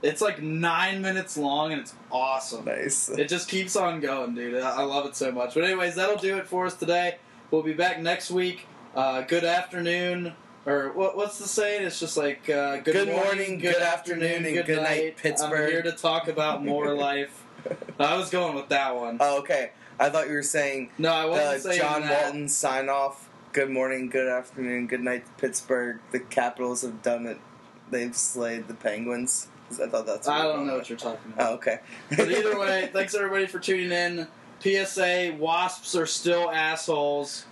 It's like nine minutes long and it's awesome. Nice. It just keeps on going, dude. I I love it so much. But anyways, that'll do it for us today. We'll be back next week. Uh, good afternoon, or what, what's the saying? It's just like uh, good, Good morning, good afternoon, and good night, Pittsburgh. I'm here to talk about more life. I was going with that one. Oh, okay. I thought you were saying No, I wasn't the saying John that. Walton sign off. Good morning, good afternoon, good night, Pittsburgh. The Capitals have done it. They've slayed the Penguins. I thought that's. I don't know what you're talking about. Oh, okay. But either way, thanks everybody for tuning in. PSA: Wasps are still assholes.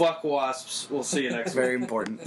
Fuck wasps. We'll see you next. Very important.